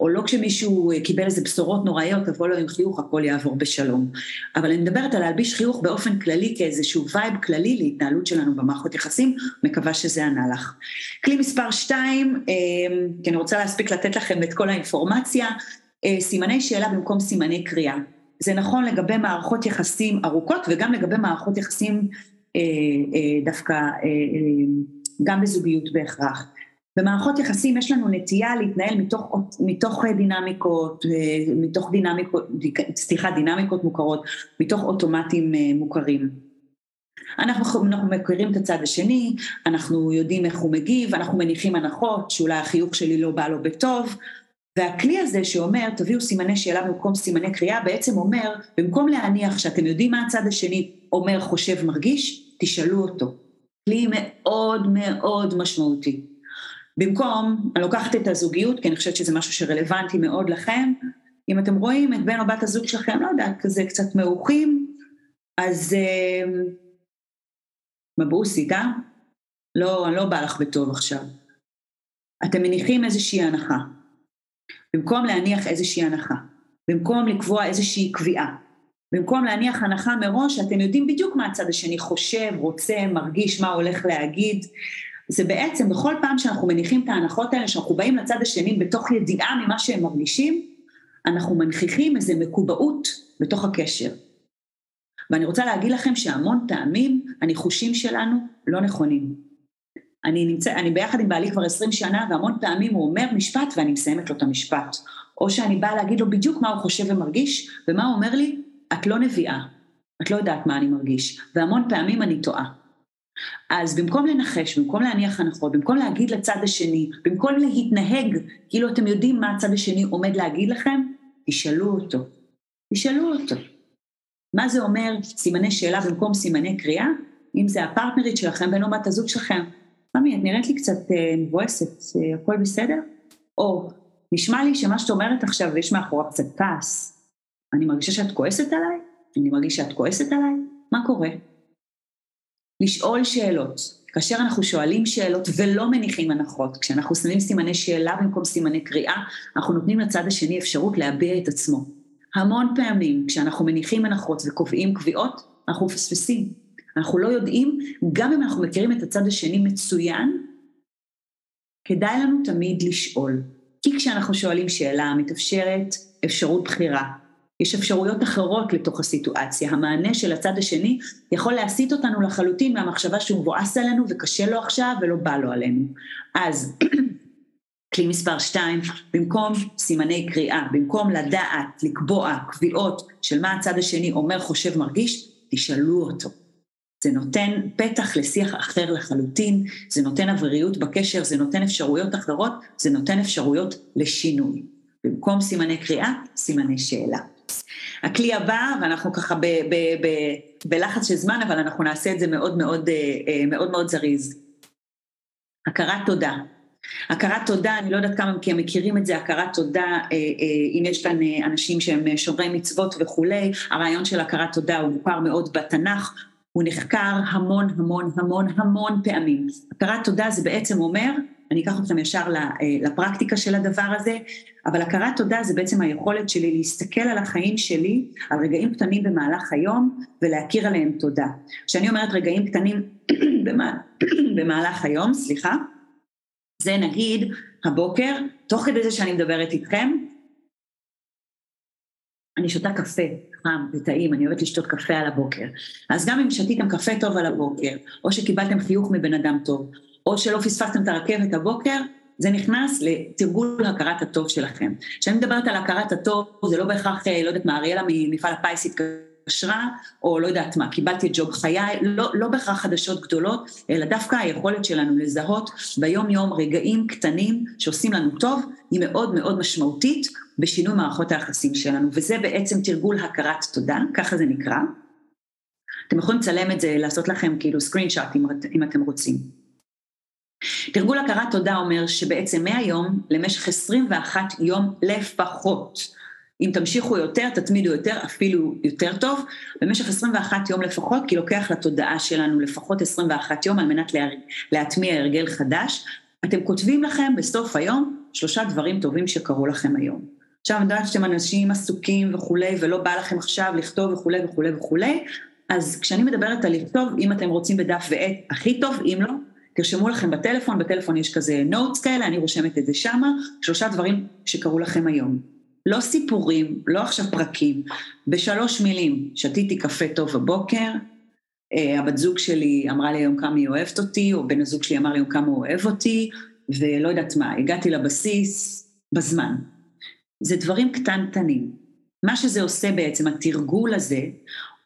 או לא כשמישהו אה, קיבל איזה בשורות נוראיות, תבוא לו עם חיוך, הכל יעבור בשלום. אבל אני מדברת על להלביש חיוך באופן כללי, כאיזשהו vibe כללי להתנהלות שלנו במערכות יחסים, מקווה שזה ענה לך. כלי מספר שתיים, אה, כי אני רוצה להספיק לתת לכם את כל האינפורמציה, אה, סימני שאלה במקום סימני קריאה. זה נכון לגבי מערכות יחסים ארוכות וגם לגבי מערכות יחסים דווקא אה, גם בזוגיות בהכרח. במערכות יחסים יש לנו נטייה להתנהל מתוך, מתוך דינמיקות, מתוך דינמיקות, סליחה, דינמיקות מוכרות, מתוך אוטומטים מוכרים. אנחנו, אנחנו מכירים את הצד השני, אנחנו יודעים איך הוא מגיב, אנחנו מניחים הנחות שאולי החיוך שלי לא בא לו בטוב, והכלי הזה שאומר תביאו סימני שאלה במקום סימני קריאה בעצם אומר במקום להניח שאתם יודעים מה הצד השני אומר, חושב, מרגיש, תשאלו אותו. כלי מאוד מאוד משמעותי. במקום, אני לוקחת את הזוגיות, כי אני חושבת שזה משהו שרלוונטי מאוד לכם, אם אתם רואים את בן או בת הזוג שלכם, לא יודעת, כזה קצת מעוכים, אז אה, מבוסית, אה? לא, לא בא לך בטוב עכשיו. אתם מניחים איזושהי הנחה. במקום להניח איזושהי הנחה, במקום לקבוע איזושהי קביעה, במקום להניח הנחה מראש שאתם יודעים בדיוק מה הצד השני חושב, רוצה, מרגיש, מה הולך להגיד, זה בעצם בכל פעם שאנחנו מניחים את ההנחות האלה, שאנחנו באים לצד השני בתוך ידיעה ממה שהם מרגישים, אנחנו מנכיחים איזו מקובעות בתוך הקשר. ואני רוצה להגיד לכם שהמון פעמים הניחושים שלנו לא נכונים. אני נמצא, אני ביחד עם בעלי כבר עשרים שנה והמון פעמים הוא אומר משפט ואני מסיימת לו את המשפט. או שאני באה להגיד לו בדיוק מה הוא חושב ומרגיש, ומה הוא אומר לי, את לא נביאה, את לא יודעת מה אני מרגיש, והמון פעמים אני טועה. אז במקום לנחש, במקום להניח הנחות, במקום להגיד לצד השני, במקום להתנהג כאילו אתם יודעים מה הצד השני עומד להגיד לכם, תשאלו אותו. תשאלו אותו. מה זה אומר סימני שאלה במקום סימני קריאה? אם זה הפרטנרית שלכם, או בת הזוג שלכם, ממי, את נראית לי קצת אה, מבואסת, אה, הכל בסדר? או, נשמע לי שמה שאת אומרת עכשיו, יש מאחוריו קצת כעס. אני מרגישה שאת כועסת עליי? אני מרגיש שאת כועסת עליי? מה קורה? לשאול שאלות. כאשר אנחנו שואלים שאלות ולא מניחים הנחות, כשאנחנו שמים סימני שאלה במקום סימני קריאה, אנחנו נותנים לצד השני אפשרות להביע את עצמו. המון פעמים כשאנחנו מניחים הנחות וקובעים קביעות, אנחנו מפספסים. אנחנו לא יודעים, גם אם אנחנו מכירים את הצד השני מצוין, כדאי לנו תמיד לשאול. כי כשאנחנו שואלים שאלה, מתאפשרת אפשרות בחירה. יש אפשרויות אחרות לתוך הסיטואציה. המענה של הצד השני יכול להסיט אותנו לחלוטין מהמחשבה שהוא מבואס עלינו וקשה לו עכשיו ולא בא לו עלינו. אז כלי מספר שתיים, במקום סימני קריאה, במקום לדעת, לקבוע קביעות של מה הצד השני אומר, חושב, מרגיש, תשאלו אותו. זה נותן פתח לשיח אחר לחלוטין, זה נותן אוויריות בקשר, זה נותן אפשרויות אחרות, זה נותן אפשרויות לשינוי. במקום סימני קריאה, סימני שאלה. הכלי הבא, ואנחנו ככה ב, ב, ב, בלחץ של זמן, אבל אנחנו נעשה את זה מאוד מאוד, אה, אה, מאוד, מאוד זריז. הכרת תודה. הכרת תודה, אני לא יודעת כמה מכם מכירים את זה, הכרת תודה, אה, אם יש כאן אנשים שהם שומרי מצוות וכולי, הרעיון של הכרת תודה הוא מוכר מאוד בתנ"ך, הוא נחקר המון המון המון המון פעמים. הכרת תודה זה בעצם אומר, אני אקח אתכם ישר אה, לפרקטיקה של הדבר הזה, אבל הכרת תודה זה בעצם היכולת שלי להסתכל על החיים שלי, על רגעים קטנים במהלך היום ולהכיר עליהם תודה. כשאני אומרת רגעים קטנים במהלך היום, סליחה, זה נגיד הבוקר, תוך כדי זה שאני מדברת איתכם, אני שותה קפה חם וטעים, אני אוהבת לשתות קפה על הבוקר. אז גם אם שתיתם קפה טוב על הבוקר, או שקיבלתם חיוך מבן אדם טוב, או שלא פספסתם את הרכבת הבוקר, זה נכנס לתרגול הכרת הטוב שלכם. כשאני מדברת על הכרת הטוב, זה לא בהכרח, אה, לא יודעת מה, אריאלה ממפעל הפיס התקשרה, או לא יודעת מה, קיבלתי את ג'וב חיי, לא, לא בהכרח חדשות גדולות, אלא דווקא היכולת שלנו לזהות ביום-יום רגעים קטנים שעושים לנו טוב, היא מאוד מאוד משמעותית בשינוי מערכות היחסים שלנו, וזה בעצם תרגול הכרת תודה, ככה זה נקרא. אתם יכולים לצלם את זה, לעשות לכם כאילו סקרין שאט אם, אם אתם רוצים. תרגול הכרת תודה אומר שבעצם מהיום למשך 21 יום לפחות, אם תמשיכו יותר, תתמידו יותר, אפילו יותר טוב, במשך 21 יום לפחות, כי לוקח לתודעה שלנו לפחות 21 יום על מנת להטמיע הרגל חדש. אתם כותבים לכם בסוף היום שלושה דברים טובים שקרו לכם היום. עכשיו אני יודעת שאתם אנשים עסוקים וכולי, ולא בא לכם עכשיו לכתוב וכולי וכולי וכולי, אז כשאני מדברת על לכתוב, אם אתם רוצים בדף ועט, הכי טוב, אם לא, תרשמו לכם בטלפון, בטלפון יש כזה נוטס כאלה, אני רושמת את זה שמה, שלושה דברים שקרו לכם היום. לא סיפורים, לא עכשיו פרקים, בשלוש מילים, שתיתי קפה טוב בבוקר, אה, הבת זוג שלי אמרה לי היום כמה היא אוהבת אותי, או בן הזוג שלי אמר לי היום כמה הוא אוהב אותי, ולא יודעת מה, הגעתי לבסיס בזמן. זה דברים קטנטנים. מה שזה עושה בעצם, התרגול הזה,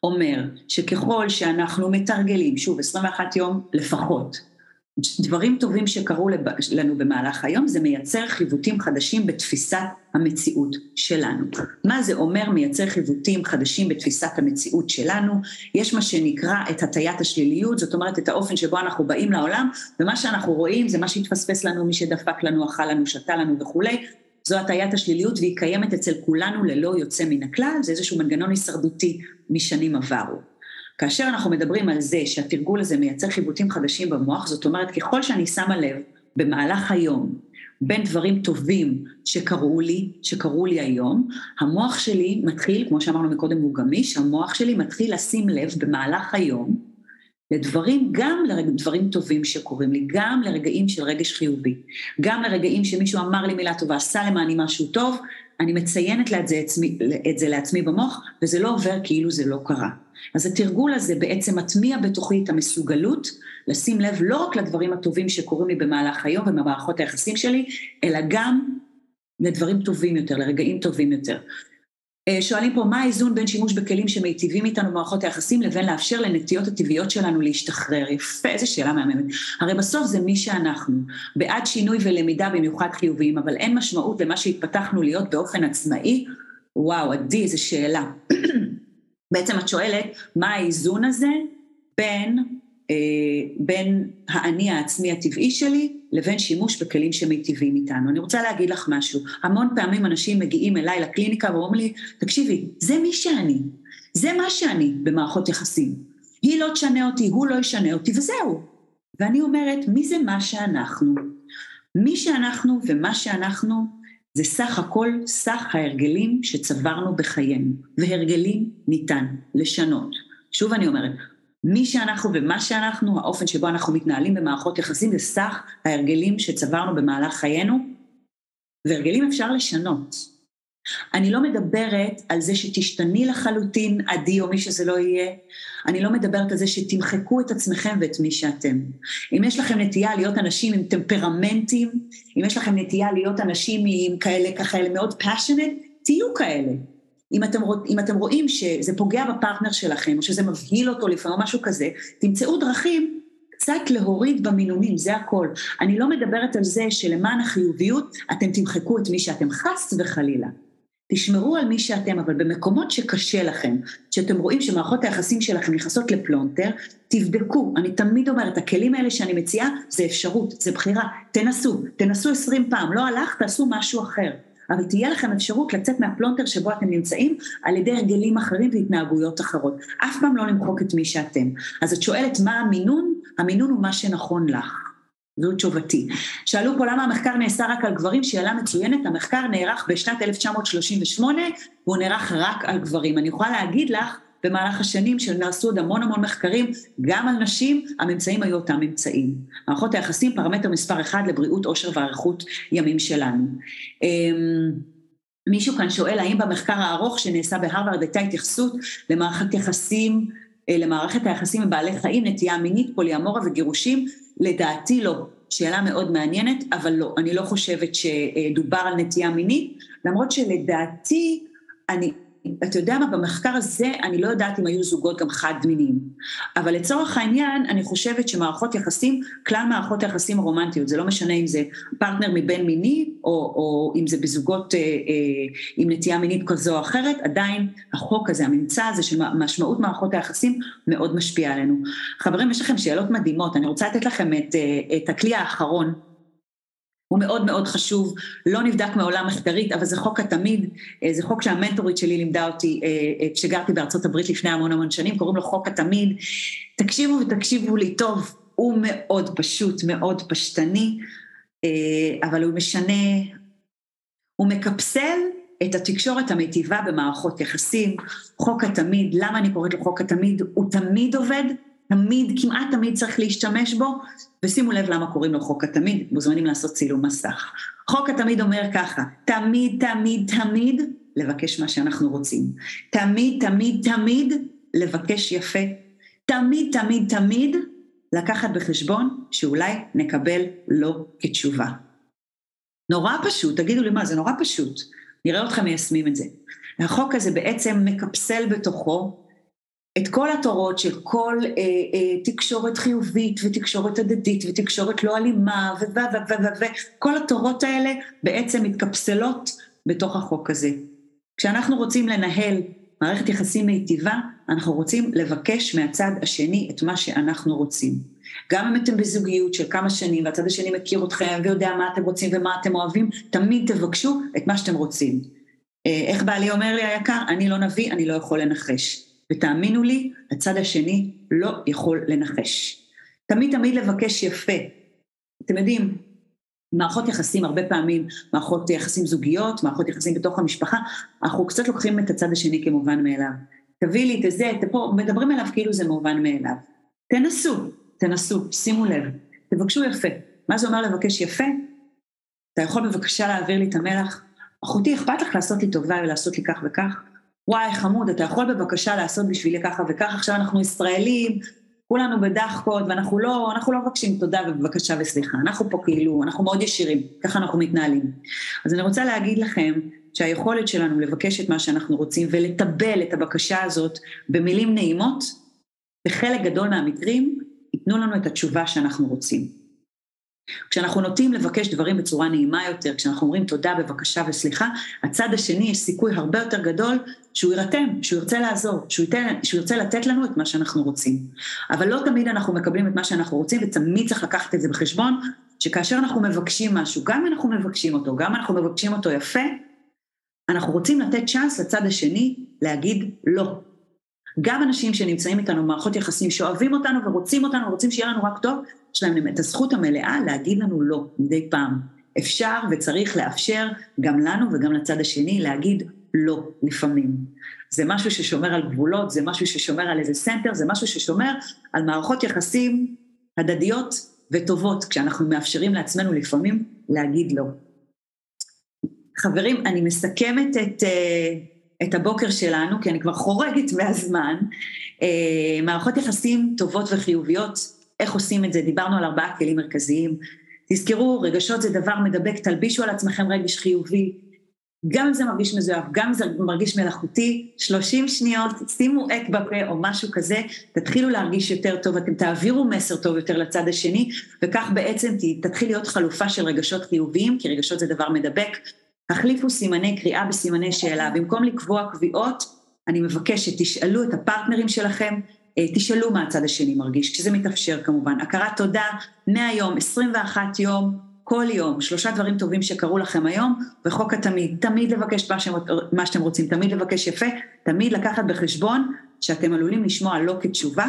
אומר שככל שאנחנו מתרגלים, שוב, 21 יום לפחות, דברים טובים שקרו לנו במהלך היום, זה מייצר חיווטים חדשים בתפיסת המציאות שלנו. מה זה אומר מייצר חיווטים חדשים בתפיסת המציאות שלנו? יש מה שנקרא את הטיית השליליות, זאת אומרת את האופן שבו אנחנו באים לעולם, ומה שאנחנו רואים זה מה שהתפספס לנו, מי שדפק לנו, אכל לנו, שתה לנו וכולי, זו הטיית השליליות והיא קיימת אצל כולנו ללא יוצא מן הכלל, זה איזשהו מנגנון הישרדותי משנים עברו. כאשר אנחנו מדברים על זה שהתרגול הזה מייצר חיווטים חדשים במוח, זאת אומרת ככל שאני שמה לב במהלך היום בין דברים טובים שקרו לי, שקרו לי היום, המוח שלי מתחיל, כמו שאמרנו מקודם הוא גמיש, המוח שלי מתחיל לשים לב במהלך היום לדברים, גם לדברים טובים שקורים לי, גם לרגעים של רגש חיובי, גם לרגעים שמישהו אמר לי מילה טובה, עשה למעני משהו טוב, אני מציינת את זה, את זה לעצמי במוח, וזה לא עובר כאילו זה לא קרה. אז התרגול הזה בעצם מטמיע בתוכי את המסוגלות לשים לב לא רק לדברים הטובים שקורים לי במהלך היום ובמערכות היחסים שלי, אלא גם לדברים טובים יותר, לרגעים טובים יותר. אה, שואלים פה מה האיזון בין שימוש בכלים שמיטיבים איתנו במערכות היחסים לבין לאפשר לנטיות הטבעיות שלנו להשתחרר. יפה, איזה שאלה מהממת. הרי בסוף זה מי שאנחנו, בעד שינוי ולמידה במיוחד חיוביים, אבל אין משמעות למה שהתפתחנו להיות באופן עצמאי. וואו, עדי, איזה שאלה. בעצם את שואלת, מה האיזון הזה בין, אה, בין האני העצמי הטבעי שלי לבין שימוש בכלים שמיטיבים איתנו. אני רוצה להגיד לך משהו, המון פעמים אנשים מגיעים אליי לקליניקה ואומרים לי, תקשיבי, זה מי שאני, זה מה שאני במערכות יחסים. היא לא תשנה אותי, הוא לא ישנה אותי וזהו. ואני אומרת, מי זה מה שאנחנו? מי שאנחנו ומה שאנחנו זה סך הכל סך ההרגלים שצברנו בחיינו, והרגלים ניתן לשנות. שוב אני אומרת, מי שאנחנו ומה שאנחנו, האופן שבו אנחנו מתנהלים במערכות יחסים, זה סך ההרגלים שצברנו במהלך חיינו, והרגלים אפשר לשנות. אני לא מדברת על זה שתשתני לחלוטין, עדי או מי שזה לא יהיה, אני לא מדברת על זה שתמחקו את עצמכם ואת מי שאתם. אם יש לכם נטייה להיות אנשים עם טמפרמנטים, אם יש לכם נטייה להיות אנשים עם כאלה, ככה, מאוד passionate, תהיו כאלה. אם אתם, אם אתם רואים שזה פוגע בפרטנר שלכם, או שזה מבהיל אותו לפעמים, או משהו כזה, תמצאו דרכים קצת להוריד במינונים, זה הכל. אני לא מדברת על זה שלמען החיוביות אתם תמחקו את מי שאתם חס וחלילה. תשמרו על מי שאתם, אבל במקומות שקשה לכם, שאתם רואים שמערכות היחסים שלכם נכנסות לפלונטר, תבדקו, אני תמיד אומרת, הכלים האלה שאני מציעה זה אפשרות, זה בחירה, תנסו, תנסו עשרים פעם, לא הלך, תעשו משהו אחר. אבל תהיה לכם אפשרות לצאת מהפלונטר שבו אתם נמצאים על ידי הרגלים אחרים והתנהגויות אחרות. אף פעם לא למחוק את מי שאתם. אז את שואלת מה המינון? המינון הוא מה שנכון לך. זו תשובתי. שאלו פה למה המחקר נעשה רק על גברים, שאלה מצוינת, המחקר נערך בשנת 1938 והוא נערך רק על גברים. אני יכולה להגיד לך במהלך השנים שנעשו עוד המון המון מחקרים, גם על נשים, הממצאים היו אותם ממצאים. מערכות היחסים, פרמטר מספר אחד לבריאות, עושר ואריכות ימים שלנו. אמ, מישהו כאן שואל, האם במחקר הארוך שנעשה בהרווארד הייתה התייחסות למערכת יחסים, למערכת היחסים עם בעלי חיים, נטייה מינית, פוליאמורה וגירושים? לדעתי לא. שאלה מאוד מעניינת, אבל לא, אני לא חושבת שדובר על נטייה מינית, למרות שלדעתי, אני אתה יודע מה, במחקר הזה אני לא יודעת אם היו זוגות גם חד-מיניים, אבל לצורך העניין אני חושבת שמערכות יחסים, כלל מערכות היחסים הרומנטיות, זה לא משנה אם זה פרטנר מבין מיני או, או אם זה בזוגות אה, אה, עם נטייה מינית כזו או אחרת, עדיין החוק הזה, הממצא הזה של משמעות מערכות היחסים מאוד משפיע עלינו. חברים, יש לכם שאלות מדהימות, אני רוצה לתת לכם את, אה, את הכלי האחרון. הוא מאוד מאוד חשוב, לא נבדק מעולם מחקרית, אבל זה חוק התמיד, אה, זה חוק שהמנטורית שלי לימדה אותי אה, אה, כשגרתי בארצות הברית לפני המון המון שנים, קוראים לו חוק התמיד. תקשיבו ותקשיבו לי טוב, הוא מאוד פשוט, מאוד פשטני, אבל הוא משנה, הוא מקפסל את התקשורת המיטיבה במערכות יחסים, חוק התמיד, למה אני קוראת לו חוק התמיד? הוא תמיד עובד, תמיד, כמעט תמיד צריך להשתמש בו, ושימו לב למה קוראים לו חוק התמיד, מוזמנים לעשות צילום מסך. חוק התמיד אומר ככה, תמיד, תמיד, תמיד לבקש מה שאנחנו רוצים. תמיד, תמיד, תמיד לבקש יפה. תמיד, תמיד, תמיד לקחת בחשבון שאולי נקבל לא כתשובה. נורא פשוט, תגידו לי מה, זה נורא פשוט. נראה אתכם מיישמים את זה. החוק הזה בעצם מקפסל בתוכו את כל התורות של כל אה, אה, תקשורת חיובית ותקשורת הדדית ותקשורת לא אלימה ו... ו... ו... ו... ו... כל התורות האלה בעצם מתקפסלות בתוך החוק הזה. כשאנחנו רוצים לנהל מערכת יחסים מיטיבה, אנחנו רוצים לבקש מהצד השני את מה שאנחנו רוצים. גם אם אתם בזוגיות של כמה שנים והצד השני מכיר אתכם ויודע מה אתם רוצים ומה אתם אוהבים, תמיד תבקשו את מה שאתם רוצים. אה, איך בעלי אומר לי היקר, אני לא נביא, אני לא יכול לנחש. ותאמינו לי, הצד השני לא יכול לנחש. תמיד תמיד לבקש יפה. אתם יודעים, מערכות יחסים הרבה פעמים, מערכות יחסים זוגיות, מערכות יחסים בתוך המשפחה, אנחנו קצת לוקחים את הצד השני כמובן מאליו. תביא לי את זה, את פה, מדברים עליו כאילו זה מובן מאליו. תנסו, תנסו, שימו לב, תבקשו יפה. מה זה אומר לבקש יפה? אתה יכול בבקשה להעביר לי את המלח? אחותי, אכפת לך לעשות לי טובה ולעשות לי כך וכך? וואי חמוד, אתה יכול בבקשה לעשות בשבילי ככה וככה, עכשיו אנחנו ישראלים, כולנו בדחקות, ואנחנו לא, אנחנו לא מבקשים תודה ובבקשה וסליחה, אנחנו פה כאילו, אנחנו מאוד ישירים, ככה אנחנו מתנהלים. אז אני רוצה להגיד לכם שהיכולת שלנו לבקש את מה שאנחנו רוצים ולטבל את הבקשה הזאת במילים נעימות, בחלק גדול מהמקרים ייתנו לנו את התשובה שאנחנו רוצים. כשאנחנו נוטים לבקש דברים בצורה נעימה יותר, כשאנחנו אומרים תודה, בבקשה וסליחה, הצד השני יש סיכוי הרבה יותר גדול שהוא יירתם, שהוא ירצה לעזור, שהוא, ייתן, שהוא ירצה לתת לנו את מה שאנחנו רוצים. אבל לא תמיד אנחנו מקבלים את מה שאנחנו רוצים, ותמיד צריך לקחת את זה בחשבון, שכאשר אנחנו מבקשים משהו, גם אם אנחנו מבקשים אותו, גם אם אנחנו מבקשים אותו יפה, אנחנו רוצים לתת צ'אנס לצד השני להגיד לא. גם אנשים שנמצאים איתנו במערכות יחסים, שאוהבים אותנו ורוצים אותנו, רוצים שיהיה לנו רק טוב, יש להם את הזכות המלאה להגיד לנו לא מדי פעם. אפשר וצריך לאפשר גם לנו וגם לצד השני להגיד לא לפעמים. זה משהו ששומר על גבולות, זה משהו ששומר על איזה center, זה משהו ששומר על מערכות יחסים הדדיות וטובות, כשאנחנו מאפשרים לעצמנו לפעמים להגיד לא. חברים, אני מסכמת את, אה, את הבוקר שלנו, כי אני כבר חורגת מהזמן. אה, מערכות יחסים טובות וחיוביות, איך עושים את זה? דיברנו על ארבעה כלים מרכזיים. תזכרו, רגשות זה דבר מדבק, תלבישו על עצמכם רגש חיובי, גם אם זה מרגיש מזויף, גם אם זה מרגיש מלאכותי, 30 שניות, שימו עט בפה או משהו כזה, תתחילו להרגיש יותר טוב, אתם תעבירו מסר טוב יותר לצד השני, וכך בעצם תתחיל להיות חלופה של רגשות חיוביים, כי רגשות זה דבר מדבק. החליפו סימני קריאה בסימני שאלה, במקום לקבוע קביעות, אני מבקשת, תשאלו את הפרטנרים שלכם, תשאלו מה הצד השני מרגיש, כשזה מתאפשר כמובן. הכרת תודה, מהיום, 21 יום, כל יום, שלושה דברים טובים שקרו לכם היום, וחוק התמיד, תמיד לבקש מה שאתם רוצים, תמיד לבקש יפה, תמיד לקחת בחשבון שאתם עלולים לשמוע לא כתשובה.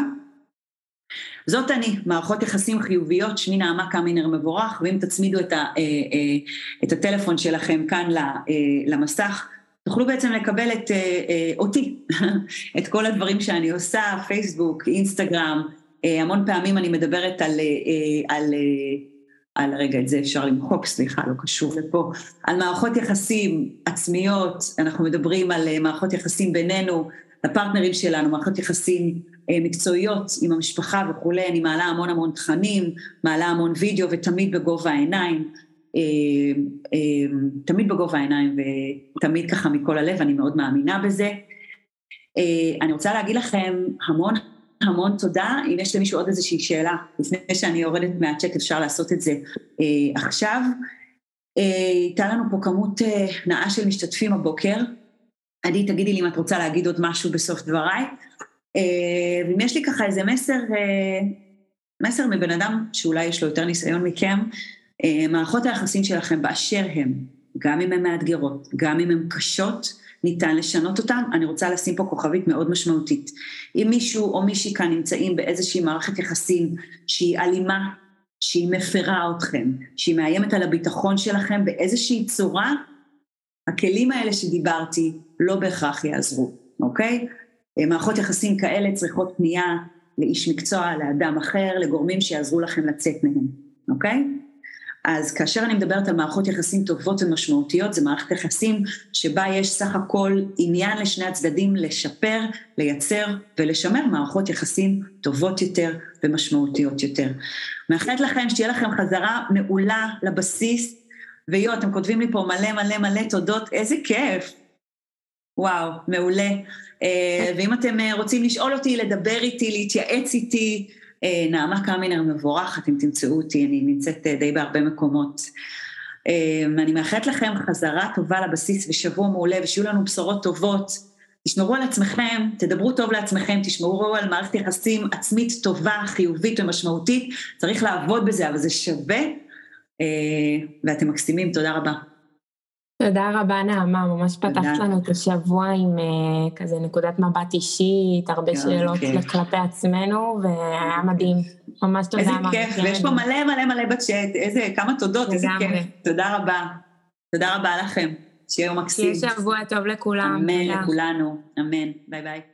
זאת אני, מערכות יחסים חיוביות, שמי נעמה קמינר מבורך, ואם תצמידו את, ה, אה, אה, את הטלפון שלכם כאן אה, למסך, תוכלו בעצם לקבל את אותי, את כל הדברים שאני עושה, פייסבוק, אינסטגרם, המון פעמים אני מדברת על, על על רגע, את זה אפשר למחוק, סליחה, לא קשור לפה, על מערכות יחסים עצמיות, אנחנו מדברים על אה, מערכות יחסים בינינו, לפרטנרים שלנו, מערכות יחסים אה, מקצועיות עם המשפחה וכולי, אני מעלה המון המון תכנים, מעלה המון וידאו ותמיד בגובה העיניים. תמיד בגובה העיניים ותמיד ככה מכל הלב, אני מאוד מאמינה בזה. אני רוצה להגיד לכם המון המון תודה, אם יש למישהו עוד איזושהי שאלה, לפני שאני יורדת מהצ'ק אפשר לעשות את זה עכשיו. הייתה לנו פה כמות נאה של משתתפים הבוקר, עדי תגידי לי אם את רוצה להגיד עוד משהו בסוף דבריי, ואם יש לי ככה איזה מסר, מסר מבן אדם שאולי יש לו יותר ניסיון מכם, מערכות היחסים שלכם באשר הם, גם אם הן מאתגרות, גם אם הן קשות, ניתן לשנות אותן, אני רוצה לשים פה כוכבית מאוד משמעותית. אם מישהו או מישהי כאן נמצאים באיזושהי מערכת יחסים שהיא אלימה, שהיא מפרה אתכם, שהיא מאיימת על הביטחון שלכם באיזושהי צורה, הכלים האלה שדיברתי לא בהכרח יעזרו, אוקיי? מערכות יחסים כאלה צריכות פנייה לאיש מקצוע, לאדם אחר, לגורמים שיעזרו לכם לצאת מהם, אוקיי? אז כאשר אני מדברת על מערכות יחסים טובות ומשמעותיות, זה מערכת יחסים שבה יש סך הכל עניין לשני הצדדים לשפר, לייצר ולשמר מערכות יחסים טובות יותר ומשמעותיות יותר. מאחלת לכם שתהיה לכם חזרה מעולה לבסיס, ויו, אתם כותבים לי פה מלא מלא מלא תודות, איזה כיף. וואו, מעולה. אה, ואם אתם אה, רוצים לשאול אותי, לדבר איתי, להתייעץ איתי, נעמה קמינר מבורך, אתם תמצאו אותי, אני נמצאת די בהרבה מקומות. אני מאחלת לכם חזרה טובה לבסיס ושבוע מעולה ושיהיו לנו בשורות טובות. תשמרו על עצמכם, תדברו טוב לעצמכם, תשמרו על מערכת יחסים עצמית טובה, חיובית ומשמעותית. צריך לעבוד בזה, אבל זה שווה, ואתם מקסימים, תודה רבה. תודה רבה נעמה, ממש פתחת לנו את השבוע עם uh, כזה נקודת מבט אישית, הרבה שאלות כלפי עצמנו, והיה מדהים. ממש תודה. איזה כיף, ויש פה מלא מלא מלא בצ'אט, איזה, כמה תודות, איזה כיף. תודה רבה. תודה רבה לכם, שיהיה יום מקסים. שיהיה שבוע טוב לכולם. אמן לכולנו, אמן. ביי ביי.